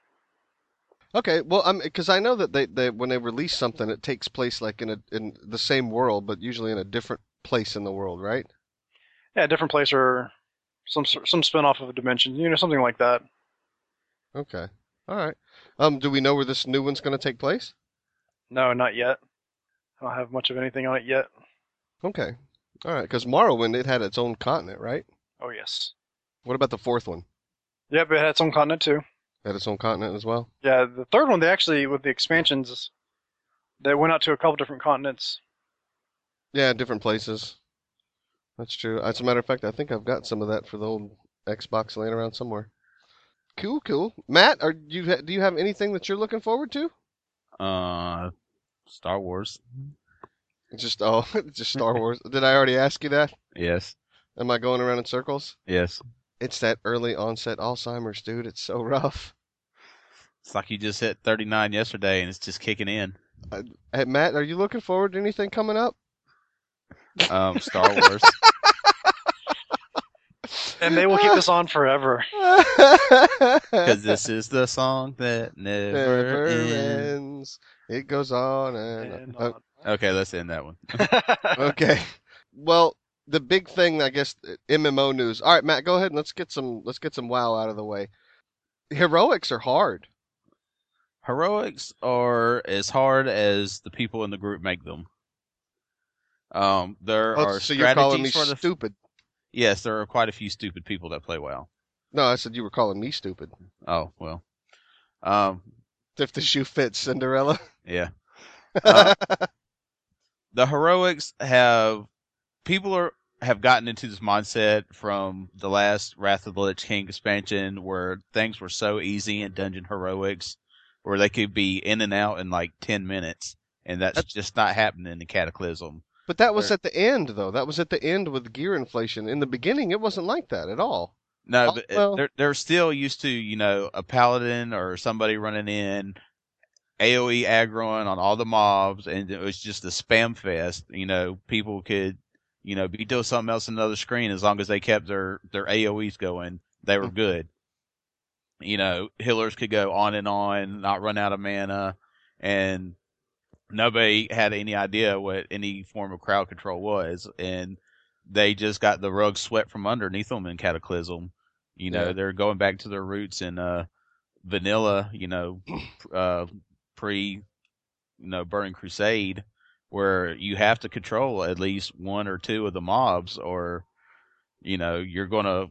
Okay, well, um, because I know that they, they when they release something, it takes place like in a in the same world, but usually in a different place in the world, right? Yeah, a different place or some some spin off of a dimension, you know, something like that. Okay, all right. Um, do we know where this new one's going to take place? No, not yet. I don't have much of anything on it yet. Okay, all right. Because Morrowind, it had its own continent, right? Oh yes. What about the fourth one? Yep, it had its own continent too. Had its own continent as well. Yeah, the third one they actually with the expansions, they went out to a couple different continents. Yeah, different places. That's true. As a matter of fact, I think I've got some of that for the old Xbox laying around somewhere. Cool, cool. Matt, are you do you have anything that you're looking forward to? Uh, Star Wars. Just oh, just Star Wars. Did I already ask you that? Yes. Am I going around in circles? Yes. It's that early onset Alzheimer's, dude. It's so rough. It's like you just hit 39 yesterday and it's just kicking in. Hey, Matt, are you looking forward to anything coming up? Um, Star Wars. And they will keep this on forever. Because this is the song that never, never ends. ends. It goes on and, And on. on. Okay, let's end that one. Okay. Well, the big thing, I guess, MMO news. All right, Matt, go ahead and let's get some let's get some WoW out of the way. Heroics are hard. Heroics are as hard as the people in the group make them. Um, there Oh, are so you're calling me strategies for the. stupid? Yes, there are quite a few stupid people that play well. No, I said you were calling me stupid. Oh well. Um, If the shoe fits, Cinderella. yeah. Uh, the heroics have people are have gotten into this mindset from the last Wrath of the Lich King expansion where things were so easy in dungeon heroics where they could be in and out in like 10 minutes and that's That's- just not happening in the cataclysm But that was Sure. at the end, though. That was at the end with gear inflation. In the beginning, it wasn't like that at all. no but well- they're they're still used to you know a paladin or somebody running in AoE aggroing on all the mobs and it was just a spam fest you know people could you know be doing something else on another screen as long as they kept their their AoEs going they were mm-hmm. good you know healers could go on and on not run out of mana and nobody had any idea what any form of crowd control was and they just got the rug swept from underneath them in cataclysm you know Yeah. they're going back to their roots in uh vanilla you know uh pre you know burning crusade where you have to control at least one or two of the mobs or you know you're going to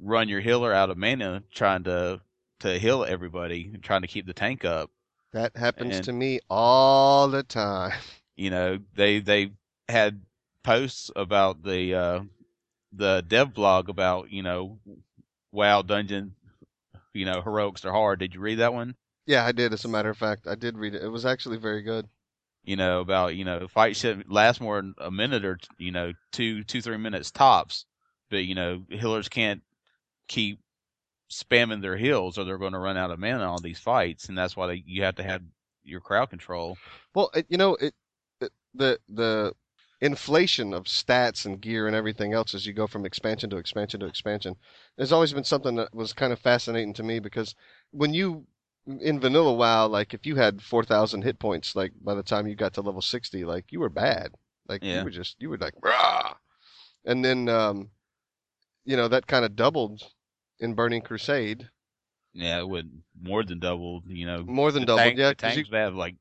run your healer out of mana trying to to heal everybody trying to keep the tank up That happens And- to me all the time. you know they they had posts about the uh the dev blog about you know wow dungeon you know heroics are hard did you read that one Yeah, I did. As a matter of fact, I did read it. It was actually very good. you know about you know fight should last more than a minute or you know two two three minutes tops but you know healers can't keep spamming their heals or they're going to run out of mana on these fights and that's why they, you have to have your crowd control Well, it, you know, it, it the the inflation of stats and gear and everything else as you go from expansion to expansion to expansion has always been something that was kind of fascinating to me because when you in vanilla WoW, like if you had four thousand hit points, like by the time you got to level sixty, like you were bad. Like Yeah. you were just you were like rah, and then um, you know that kind of doubled in Burning Crusade, yeah it would more than double you know more than tank, yeah, the 'cause you, tanks have like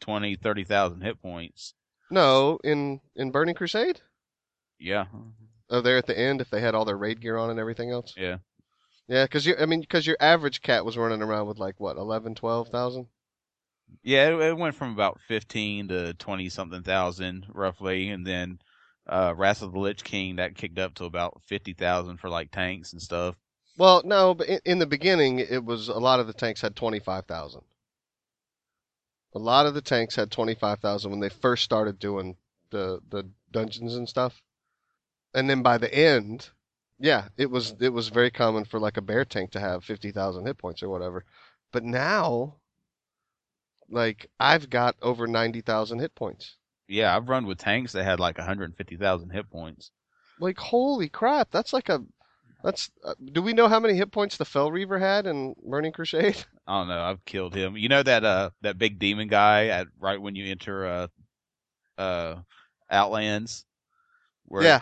20 30,000 hit points no, in in Burning Crusade. yeah Oh, there at the end, if they had all their raid gear on and everything else. yeah Yeah, because you, I mean, because your average cat was running around with like what, eleven, twelve thousand. Yeah, it, it went from about fifteen to twenty something thousand roughly, and then uh Wrath of the Lich King that kicked up to about fifty thousand for like tanks and stuff. Well, no, but in, in the beginning, it was a lot of the tanks had twenty-five thousand. A lot of the tanks had twenty-five thousand when they first started doing the the dungeons and stuff, and then by the end, yeah, it was it was very common for like a bear tank to have fifty thousand hit points or whatever. But now, like I've got over ninety thousand hit points. Yeah, I've run with tanks that had like one hundred and fifty thousand hit points. Like holy crap, that's like a That's. Uh, do we know how many hit points the Fel Reaver had in Burning Crusade? I don't know. I've killed him. You know that uh that big demon guy at right when you enter uh uh Outlands. Where yeah.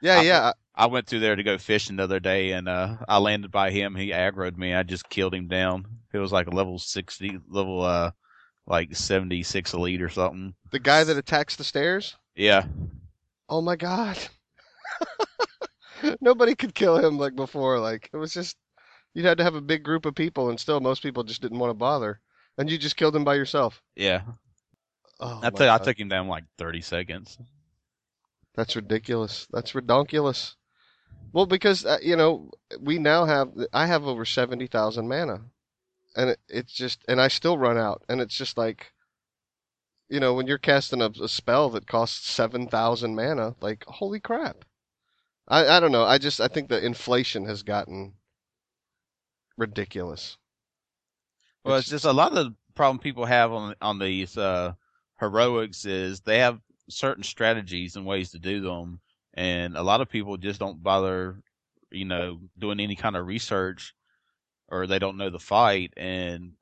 Yeah, I- yeah. I went through there to go fishing the other day, and uh I landed by him. He aggroed me. I just killed him down. It was like a level sixty, level uh like seventy six elite or something. The guy that attacks the stairs. Yeah, Oh my god. Nobody could kill him like before. Like it was just you'd had to have a big group of people, and still most people just didn't want to bother. And you just killed him by yourself. yeah. Oh, I you, I took him down like thirty seconds. That's ridiculous. That's redonkulous. Well, because uh, you know we now have I have over seventy thousand mana, and it, it's just and I still run out, and it's just like, you know, when you're casting a, a spell that costs seven thousand mana, like holy crap. I I don't know. I just I think the inflation has gotten ridiculous. Well, It's- it's just a lot of the problem people have on on these uh, heroics is they have certain strategies and ways to do them, and a lot of people just don't bother, you know, doing any kind of research, or they don't know the fight, and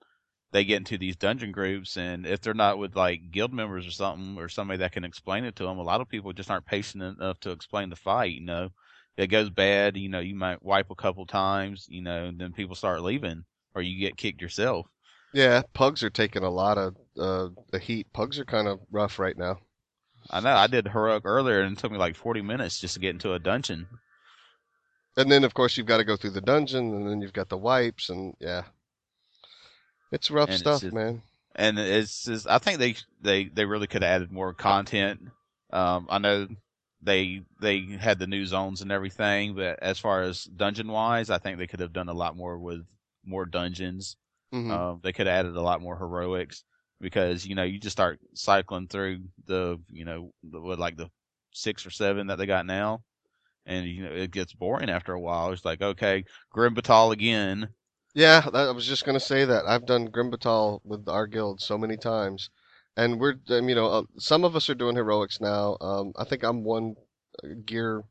they get into these dungeon groups, and if they're not with like guild members or something, or somebody that can explain it to them, a lot of people just aren't patient enough to explain the fight. You know, it goes bad, you know, you might wipe a couple times, you know, and then people start leaving, or you get kicked yourself. Yeah, pugs are taking a lot of uh, the heat. Pugs are kind of rough right now. I know. I did heroic earlier, and it took me like 40 minutes just to get into a dungeon. And then, of course, you've got to go through the dungeon, and then you've got the wipes, and yeah, it's rough And it's stuff, just- man. And it's just, I think they they they really could have added more content. Um, I know they they had the new zones and everything, but as far as dungeon wise, I think they could have done a lot more with more dungeons. hmm Um, they could have added a lot more heroics because you know you just start cycling through the you know the, what like the six or seven that they got now, and you know it gets boring after a while. It's like okay, Grim Batol again. Yeah, that, I was just gonna say that. I've done Grim Batol with our guild so many times, and we're, um, you know, uh, some of us are doing heroics now. Um, I think I'm one uh, gear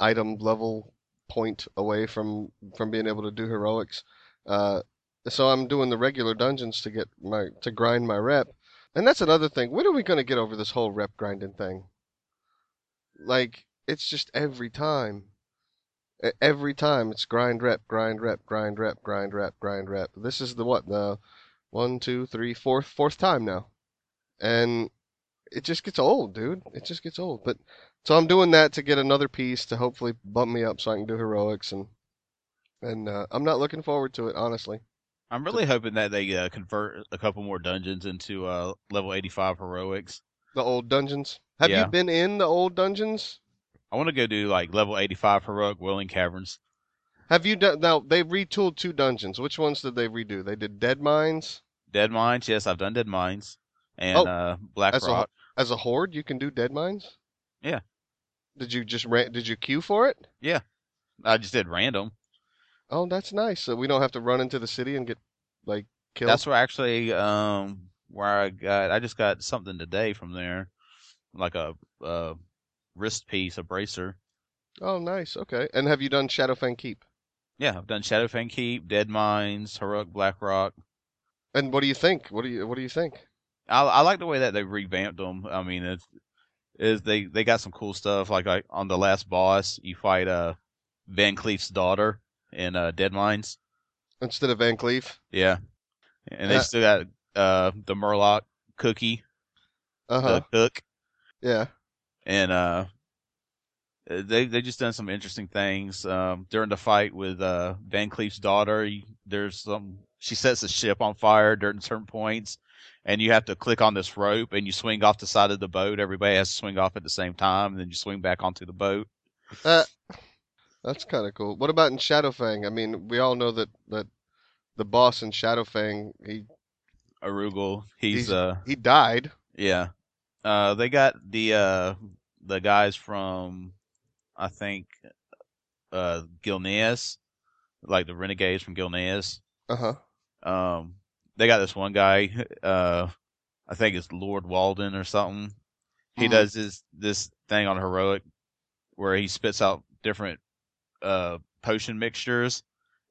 item level point away from from being able to do heroics. Uh, so I'm doing the regular dungeons to get my to grind my rep, and that's another thing. When are we gonna get over this whole rep grinding thing? Like it's just every time. Every time it's grind rep, grind rep, grind rep, grind rep, grind rep. This is the what the one, two, three, fourth, fourth time now, and it just gets old, dude. It just gets old. But so I'm doing that to get another piece to hopefully bump me up so I can do heroics and and uh, I'm not looking forward to it honestly. I'm really hoping that they uh, convert a couple more dungeons into uh, level 85 heroics. The old dungeons. Have Yeah. you been in the old dungeons? I want to go do like level 85 heroic Wailing Caverns. Have you done now? They retooled two dungeons. Which ones did they redo? They did Deadmines. Dead Mines, yes, I've done Deadmines. And Oh, uh, Black as a- As a horde, you can do Deadmines. Yeah. Did you just ran, did you queue for it? Yeah, I just did random. Oh, that's nice. So we don't have to run into the city and get like killed. That's where actually um where I got I just got something today from there, like a uh wrist piece, a bracer. Oh, nice. Okay. And have you done Shadowfang Keep? Yeah, I've done Shadowfang Keep, Deadmines, Heroic Blackrock. And what do you think? What do you What do you think? I I like the way that they revamped them. I mean, it's is they they got some cool stuff. Like like on the last boss, you fight uh VanCleef's daughter in uh Deadmines. Instead of VanCleef. Yeah, and they Yeah. still got uh the Murloc cookie, Uh huh. the cook. Yeah. And uh they they just done some interesting things um during the fight with uh VanCleef's daughter you, there's some she sets the ship on fire during certain points and you have to click on this rope and you swing off the side of the boat everybody has to swing off at the same time and then you swing back onto the boat Uh, that's kind of cool. What about in Shadowfang? I mean, we all know that that the boss in Shadowfang he Arugal he's, He's- uh he died. yeah uh they got the uh the guys from I think uh Gilneas like the renegades from Gilneas Uh huh. Um, they got this one guy. Uh, I think it's Lord Walden or something. He Mhm. does this this thing on heroic where he spits out different uh potion mixtures,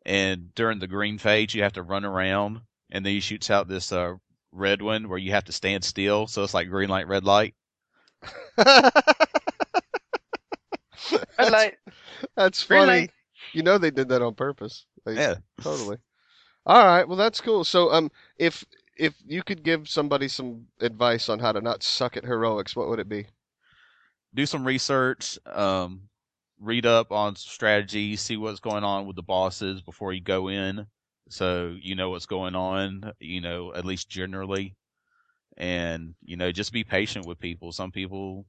and during the green phase you have to run around, and then he shoots out this uh, red one where you have to stand still, so it's like green light, red light. Red that's, light, that's green funny. light. You know they did that on purpose. They- Yeah. totally. All right, well that's cool. So um, if if you could give somebody some advice on how to not suck at heroics, what would it be? do some research, um, read up on strategy, see what's going on with the bosses before you go in, so you know what's going on. You know, at least generally, and you know, just be patient with people. Some people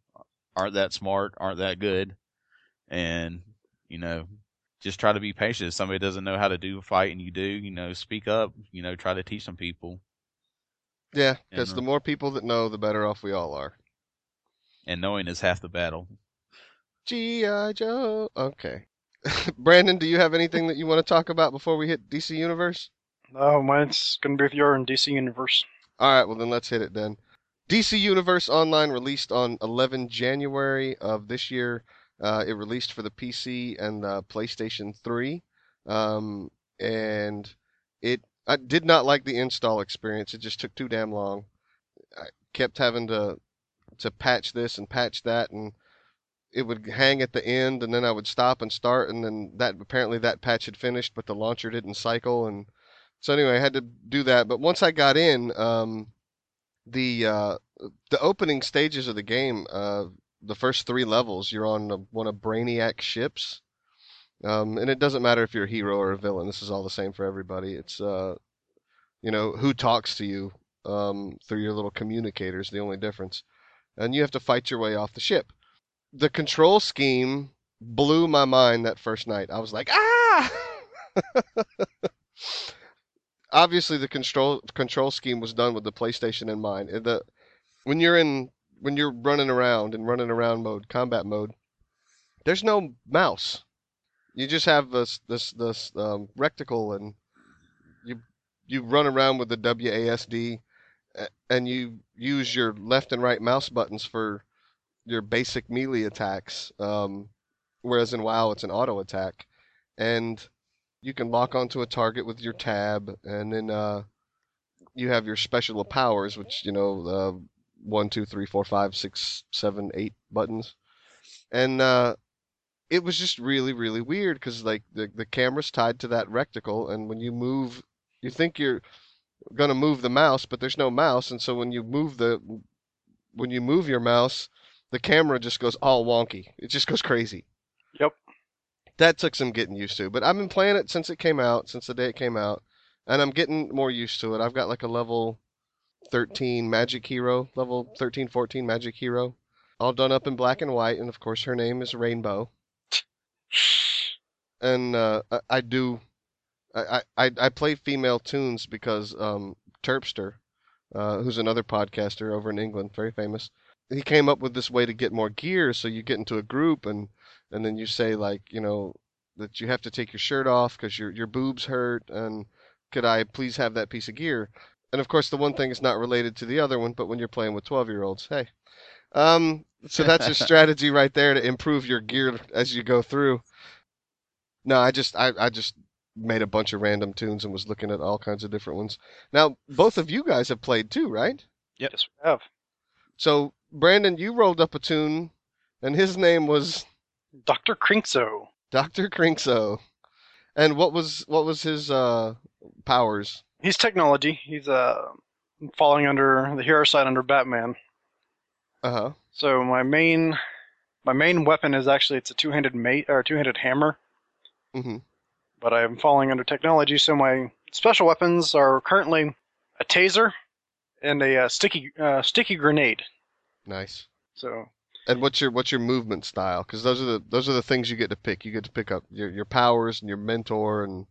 aren't that smart, aren't that good, and you know, just try to be patient. If somebody doesn't know how to do a fight and you do, you know, speak up. You know, try to teach some people. Yeah, because the more people that know, the better off we all are. And knowing is half the battle. G.I. Joe. Okay. Brandon, do you have anything that you want to talk about before we hit DC Universe? Oh, mine's gonna be with your in DC Universe. All right, well then let's hit it then. DC Universe Online released on 11 January of this year. Uh, it released for the PC and the PlayStation 3, um, and it I did not like the install experience. It just took too damn long. I kept having to to patch this and patch that, and it would hang at the end, and then I would stop and start, and then that apparently that patch had finished, but the launcher didn't cycle, and so anyway, I had to do that. But once I got in, um, the uh, the opening stages of the game, uh, the first three levels, you're on one of Brainiac's ships, um, and it doesn't matter if you're a hero or a villain. This is all the same for everybody. It's uh, you know who talks to you um, through your little communicators. The only difference, and you have to fight your way off the ship. The control scheme blew my mind that first night. I was like, ah. obviously the control control scheme was done with the PlayStation in mind. The when you're in when you're running around in running around mode, combat mode, there's no mouse. You just have this this this um, recticle, and you you run around with the WASD, and you use your left and right mouse buttons for your basic melee attacks. Um, whereas in WoW, it's an auto attack, and you can lock onto a target with your tab, and then uh, you have your special powers, which you know, uh, one, two, three, four, five, six, seven, eight buttons, and uh, it was just really, really weird because like the the camera's tied to that recticle, and when you move, you think you're gonna move the mouse, but there's no mouse, and so when you move the when you move your mouse, the camera just goes all wonky. It just goes crazy Yep. that took some getting used to. But I've been playing it since it came out, since the day it came out, and I'm getting more used to it. I've got like a level 13 Magic Hero, level 13, 14 Magic Hero, all done up in black and white, and of course her name is Rainbow. And uh, I, I do, I, I I play female toons because um, Terpster, uh, who's another podcaster over in England, very famous, he came up with this way to get more gear. So you get into a group and and then you say like you know that you have to take your shirt off because your your boobs hurt and could I please have that piece of gear? And of course the one thing is not related to the other one, but when you're playing with 12 year olds, hey, um, so that's your strategy right there to improve your gear as you go through. No, I just I, I just made a bunch of random toons and was looking at all kinds of different ones. Now both of you guys have played too, right? Yes, we have. So Brandon, you rolled up a toon, and his name was Dr. Krinkso. Doctor Krinkso. And what was what was his uh, powers? He's technology. He's uh falling under the hero side under Batman. Uh huh. So my main my main weapon is actually it's a two-handed mate or two-handed hammer, hmm but I'm falling under technology. So my special weapons are currently a taser and a uh, sticky uh, sticky grenade. Nice. So And what's your what's your movement style? Because those are the those are the things you get to pick. You get to pick up your your powers and your mentor and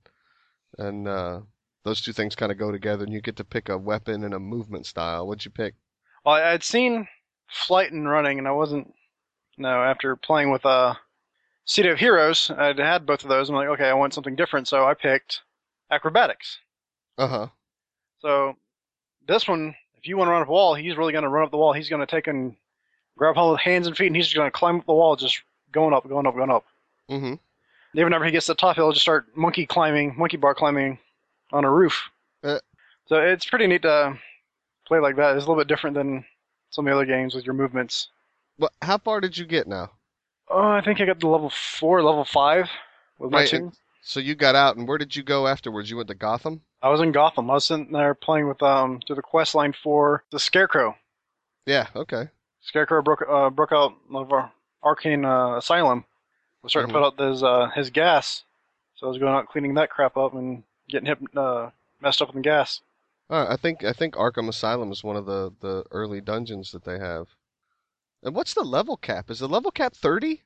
and uh, those two things kind of go together. And you get to pick a weapon and a movement style. What'd you pick? well, I- I'd seen flight and running, and I wasn't. No, after playing with uh, City of Heroes, I'd had both of those. I'm like, okay, I want something different, so I picked acrobatics. Uh huh. So this one, if you want to run up a wall, he's really going to run up the wall. He's going to take and grab hold of hands and feet, and he's just going to climb up the wall, just going up, going up, going up. Mm-hmm. Even whenever he gets to the top, he'll just start monkey climbing, monkey bar climbing on a roof. Uh. so it's pretty neat to play like that. It's a little bit different than some of the other games with your movements. But How far did you get now? Oh, I think I got to level four, level five with my Right, and- So you got out, and where did you go afterwards? You went to Gotham. I was in Gotham. I was sitting there playing with um through the quest line for the Scarecrow. Yeah. Okay. Scarecrow broke uh, broke out of our arcane uh, asylum. Was starting to put out his uh, his gas, so I was going out cleaning that crap up and getting hip, uh, messed up in the gas. I think I think Arkham Asylum is one of the the early dungeons that they have. And what's the level cap? Is the level cap thirty?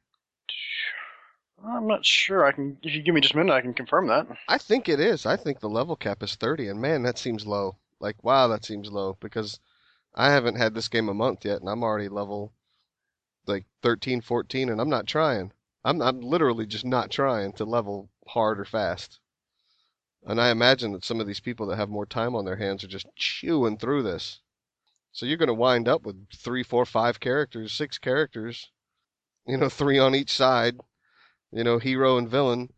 I'm not sure. I can if you give me just a minute, I can confirm that. I think it is. I think the level cap is 30, and man, that seems low. Like, wow, that seems low because I haven't had this game a month yet, and I'm already level like 13, 14, and I'm not trying. I'm I'm literally just not trying to level hard or fast. And I imagine that some of these people that have more time on their hands are just chewing through this. So you're going to wind up with three, four, five characters, six characters, you know, three on each side, you know, hero and villain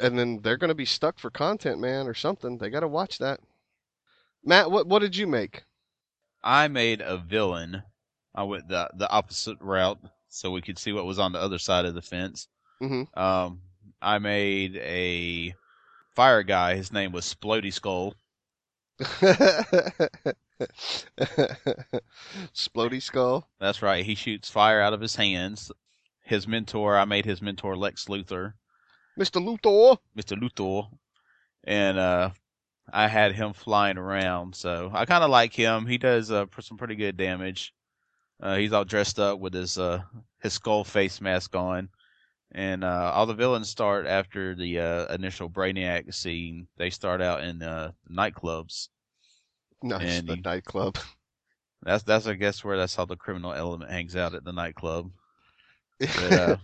and then they're going to be stuck for content, man, or something. They got to watch that. Matt, what what did you make? I made a villain. I went the the opposite route so we could see what was on the other side of the fence. Mhm. Um, I made a fire guy. His name was Splody Skull. Splody skull. That's right. He shoots fire out of his hands. His mentor, I made his mentor Lex Luthor, Mr. Luthor. Mr. Luthor, and uh, I had him flying around. So I kind of like him. He does uh, pr- some pretty good damage. Uh, he's all dressed up with his uh, his skull face mask on, and uh, all the villains start after the uh, initial Brainiac scene. They start out in uh, nightclubs. Nice, And the he- nightclub. That's that's I guess where that's how the criminal element hangs out at the nightclub. But, uh,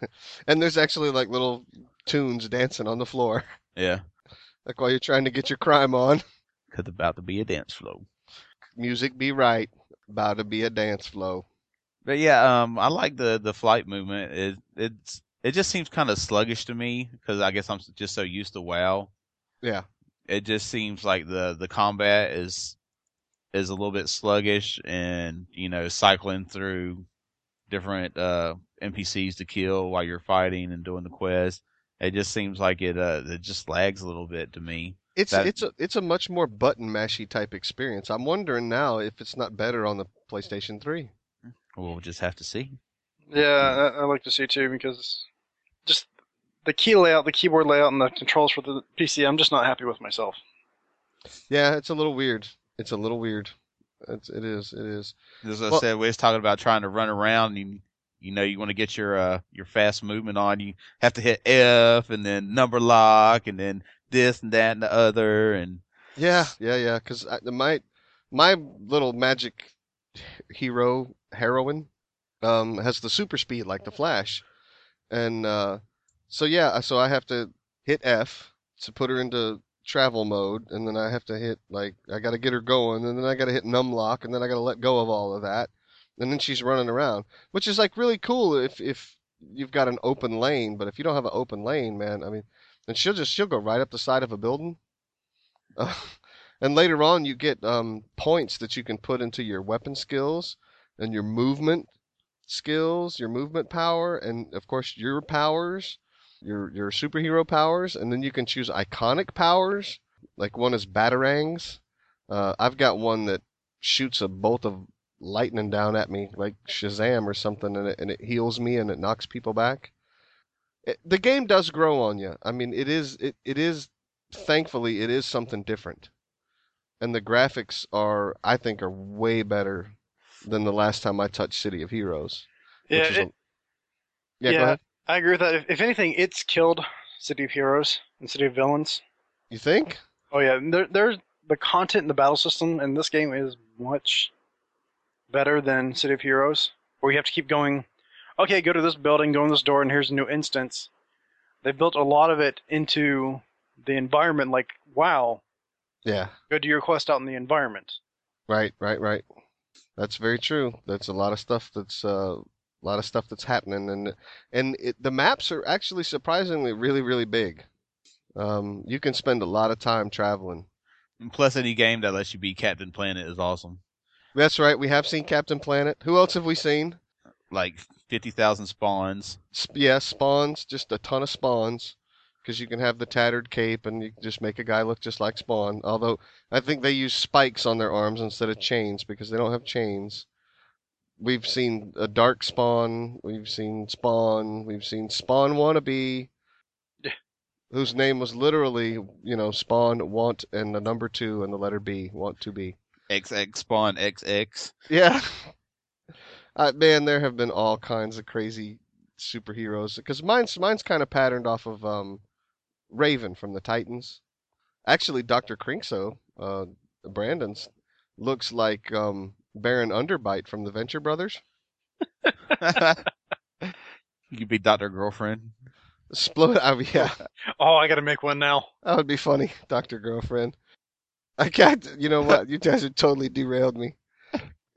and there's actually like little toons dancing on the floor, yeah, like while you're trying to get your crime on. cause about to be a dance flow. Music be right, about to be a dance flow. But yeah, um, I like the the flight movement. It it's it just seems kind of sluggish to me because I guess I'm just so used to WoW. Yeah. It just seems like the the combat is is a little bit sluggish, and you know, cycling through different uh NPCs to kill while you're fighting and doing the quest. It just seems like it uh it just lags a little bit to me. It's That- it's a it's a much more button mashy type experience. I'm wondering now if it's not better on the PlayStation 3. We'll just have to see. Yeah, I, I like to see too because just the key layout, the keyboard layout, and the controls for the PC. I'm just not happy with myself. Yeah, it's a little weird. It's a little weird. It's, it is. It is. As I Well- said, we was talking about trying to run around. And, you know, you want to get your uh, your fast movement on. You have to hit F and then number lock and then this and that and the other. And Yeah, yeah, yeah. Because my my little magic hero heroine um, has the super speed like the Flash, and uh, so yeah, so I have to hit F to put her into travel mode, and then I have to hit like I got to get her going, and then I got to hit num lock, and then I got to let go of all of that, and then she's running around, which is like really cool if if you've got an open lane, but if you don't have an open lane, man, I mean, then she'll just she'll go right up the side of a building. Uh, and later on, you get um, points that you can put into your weapon skills and your movement skills, your movement power, and of course your powers, your your superhero powers, and then you can choose iconic powers. Like one is batarangs. Uh, I've got one that shoots a bolt of lightning down at me, like Shazam or something, and it, and it heals me and it knocks people back. It, the game does grow on you. I mean, it is it, it is thankfully it is something different and the graphics are i think are way better than the last time i touched city of heroes Yeah, a- yeah, go yeah. I agree with that. If, anything, it's killed City of Heroes and City of Villains. you think Oh yeah, there, there's the content in the battle system in this game is much better than City of Heroes, where you have to keep going. Okay, go to this building, go in this door, and here's a new instance. They built a lot of it into the environment. Like, wow, yeah go do your quest out in the environment. right right right that's very true that's a lot of stuff that's uh A lot of stuff that's happening, and and it, the maps are actually surprisingly really really big. Um, you can spend a lot of time traveling. And plus, any game that lets you be Captain Planet is awesome. That's right. We have seen Captain Planet. Who else have we seen? Like fifty thousand spawns. Sp- yeah, spawns. Just a ton of spawns. Because you can have the tattered cape, and you can just make a guy look just like Spawn. Although I think they use spikes on their arms instead of chains because they don't have chains. We've seen a dark Spawn. We've seen Spawn. We've seen Spawn wannabe. Yeah. Whose name was literally, you know, Spawn want and the number two and the letter B want to be. XX spawn XX. Yeah. Uh, man, there have been all kinds of crazy superheroes because mine's mine's kind of patterned off of um, Raven from the Titans. Actually, Doctor Crinkso, uh, Brandon's, looks like um, Baron Underbheit from the Venture Brothers. you could be Doctor Girlfriend. Split, I mean, yeah, Oh, I gotta make one now. that would be funny, Doctor Girlfriend. I can't. You know what? You guys have totally derailed me.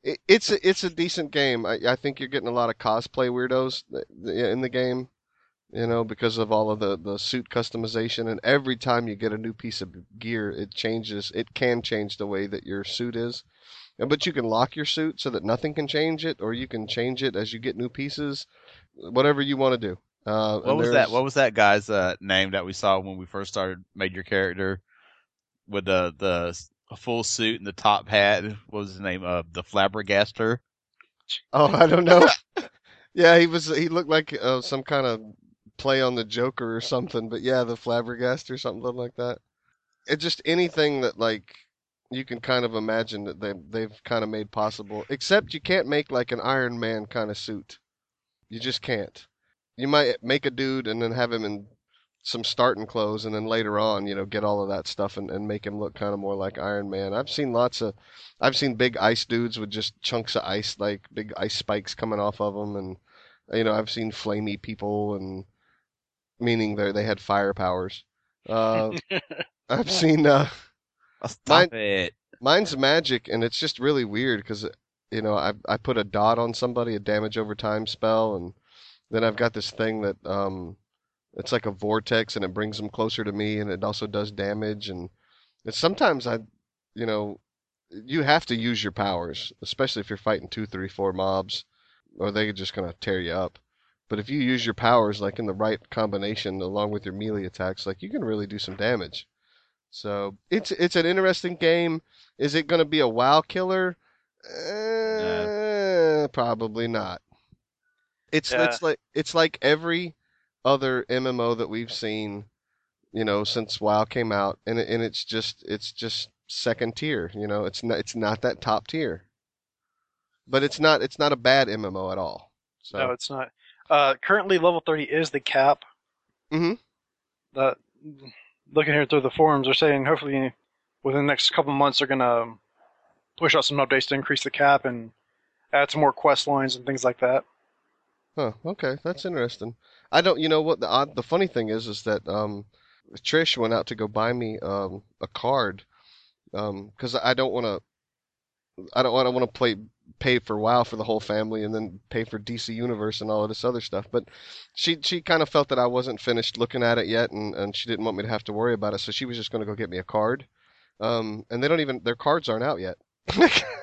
It, it's a, it's a decent game. I, I think you're getting a lot of cosplay weirdos in the game. You know, because of all of the, the suit customization, and every time you get a new piece of gear, it changes. It can change the way that your suit is, but you can lock your suit so that nothing can change it, or you can change it as you get new pieces. Whatever you want to do. Uh, What was that? What was that guy's uh, name that we saw when we first started made your character with the the full suit and the top hat? What was his name? Uh, the Flabbergaster. Oh, I don't know. yeah, he was. He looked like uh, some kind of play on the Joker or something. But yeah, the Flabbergastor or something like that. It just anything that like you can kind of imagine that they they've kind of made possible. Except you can't make like an Iron Man kind of suit. You just can't. You might make a dude and then have him in some starting clothes, and then later on, you know, get all of that stuff and, and make him look kind of more like Iron Man. I've seen lots of, I've seen big ice dudes with just chunks of ice, like big ice spikes coming off of them, and you know, I've seen flamey people, and meaning they they had fire powers. Uh, I've seen uh, Oh, stop Mine- it. mine's magic, and it's just really weird because you know I I put a dot on somebody, a damage over time spell, and then I've got this thing that um it's like a vortex, and it brings them closer to me, and it also does damage, and it's sometimes I you know you have to use your powers, especially if you're fighting two, three, four mobs, or they're just gonna tear you up. But if you use your powers like in the right combination along with your melee attacks, like you can really do some damage. So it's it's an interesting game. Is it going to be a WoW killer? Eh, Probably not. It's Yeah. it's like it's like every other MMO that we've seen, you know, since WoW came out, and it, and it's just it's just second tier. You know, it's not it's not that top tier. But it's not it's not a bad MMO at all. So No, it's not. Uh, currently, level 30 is the cap. Mm-hmm. That looking here through the forums, they're saying hopefully within the next couple months they're gonna push out some updates to increase the cap and add some more quest lines and things like that. Huh, okay, that's interesting. I don't, you know what the odd, the funny thing is, is that um, Trish went out to go buy me um a card, um, because I don't want to, I don't want to want to play pay for WoW for the whole family and then pay for DC Universe and all of this other stuff. But she she kind of felt that I wasn't finished looking at it yet, and and she didn't want me to have to worry about it, so she was just going to go get me a card. Um, and they don't even their cards aren't out yet.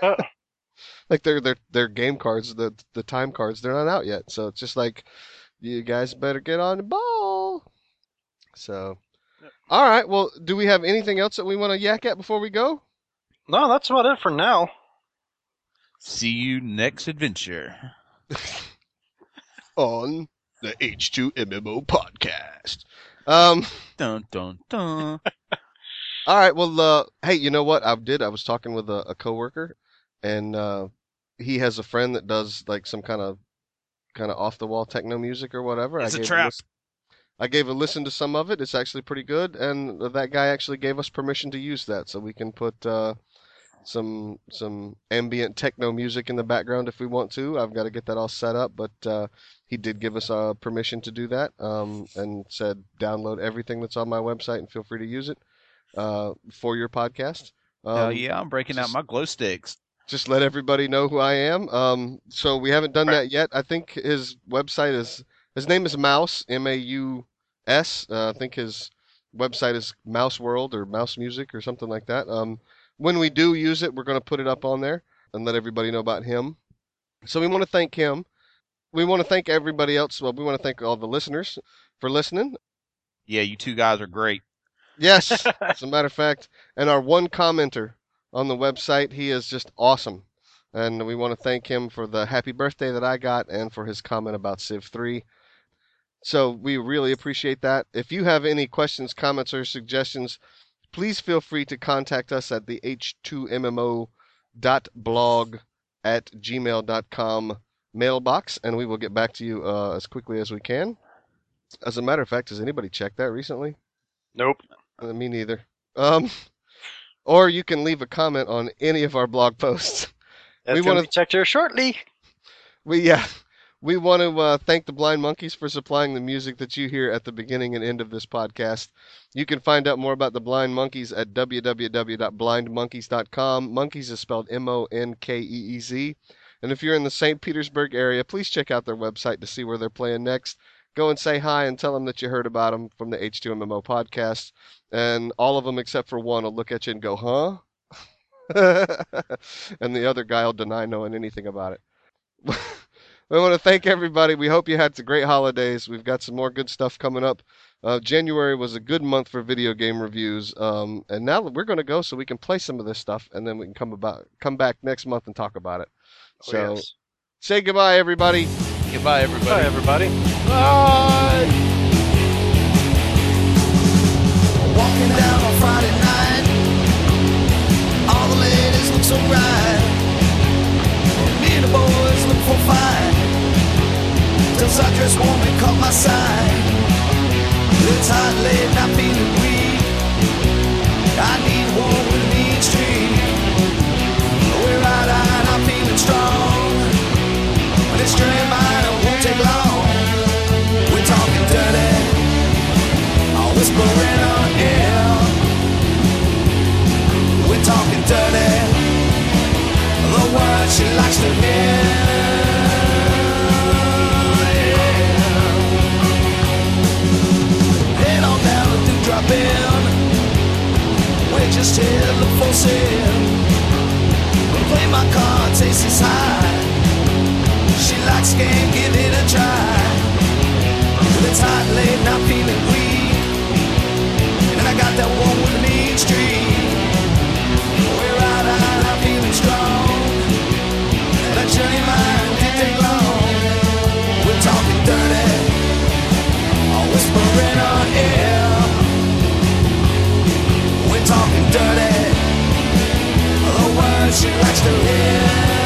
Oh. like their their their game cards, the the time cards, they're not out yet. So it's just like you guys better get on the ball. So, all right. Well, do we have anything else that we want to yak at before we go? No, that's about it for now. See you next adventure. On the H2MMO podcast. Um. Dun dun dun. All right. Well, uh, hey, you know what I did? I was talking with a, a coworker, and uh, he has a friend that does like some kind of kind of off the wall techno music or whatever. It's a gave trap. I gave a listen to some of it. It's actually pretty good, and that guy actually gave us permission to use that, so we can put uh, some some ambient techno music in the background if we want to. I've got to get that all set up, but uh, he did give us uh, permission to do that, um, and said download everything that's on my website and feel free to use it uh, for your podcast. Um, Hell yeah, I'm breaking out my glow sticks. just let everybody know who I am. Um, so we haven't done that yet. I think his website is his name is Maus M A U S. Uh, I think his website is Maus World or Maus Music or something like that. Um, when we do use it, we're going to put it up on there and let everybody know about him. So we want to thank him. We want to thank everybody else. Well, we want to thank all the listeners for listening. Yeah, you two guys are great. Yes, as a matter of fact, and our one commenter on the website, he is just awesome. And we want to thank him for the happy birthday that I got and for his comment about Civ 3. So we really appreciate that. If you have any questions, comments, or suggestions, please feel free to contact us at the h2mmo.blog at gmail.com mailbox, and we will get back to you uh, as quickly as we can. As a matter of fact, has anybody checked that recently? Nope. Uh, me neither. Um, or you can leave a comment on any of our blog posts. That's We wanna- to be checked here shortly. We yeah, we want to uh, thank the Blind Monkeez for supplying the music that you hear at the beginning and end of this podcast. You can find out more about the Blind Monkeez at www.blindmonkeez.com. Monkeez is spelled M-O-N-K-E-E-Z. And if you're in the St. Petersburg area, please check out their website to see where they're playing next. Go and say hi and tell them that you heard about them from the H2MMO podcast. And all of them except for one will look at you and go, huh? and the other guy will deny knowing anything about it. we want to thank everybody. We hope you had some great holidays. We've got some more good stuff coming up. Uh, January was a good month for video game reviews, um, and now we're going to go so we can play some of this stuff, and then we can come about come back next month and talk about it. Oh, So yes. say goodbye, everybody. Goodbye, everybody. Bye, everybody. Bye. Walking down on Friday night, all the ladies look so bright. Till Sundress warm and caught my side. It's late, and feeling weak. I need one with a mean. We're out, out, I'm feeling strong. This journey of mine it won't take long. We're talking dirty. All whispering on air. We're talking dirty. The words she likes to hear. To in. We're just here, look for sin. Play my card, taste is high. She likes game, give it a try. It's hot late, I'm feeling weak. And I got that one with mean streak. We're out, out, I'm feeling strong. That journey mine didn't take long. We're talking dirty, all whispering on air. Talking dirty, the words she likes to hear.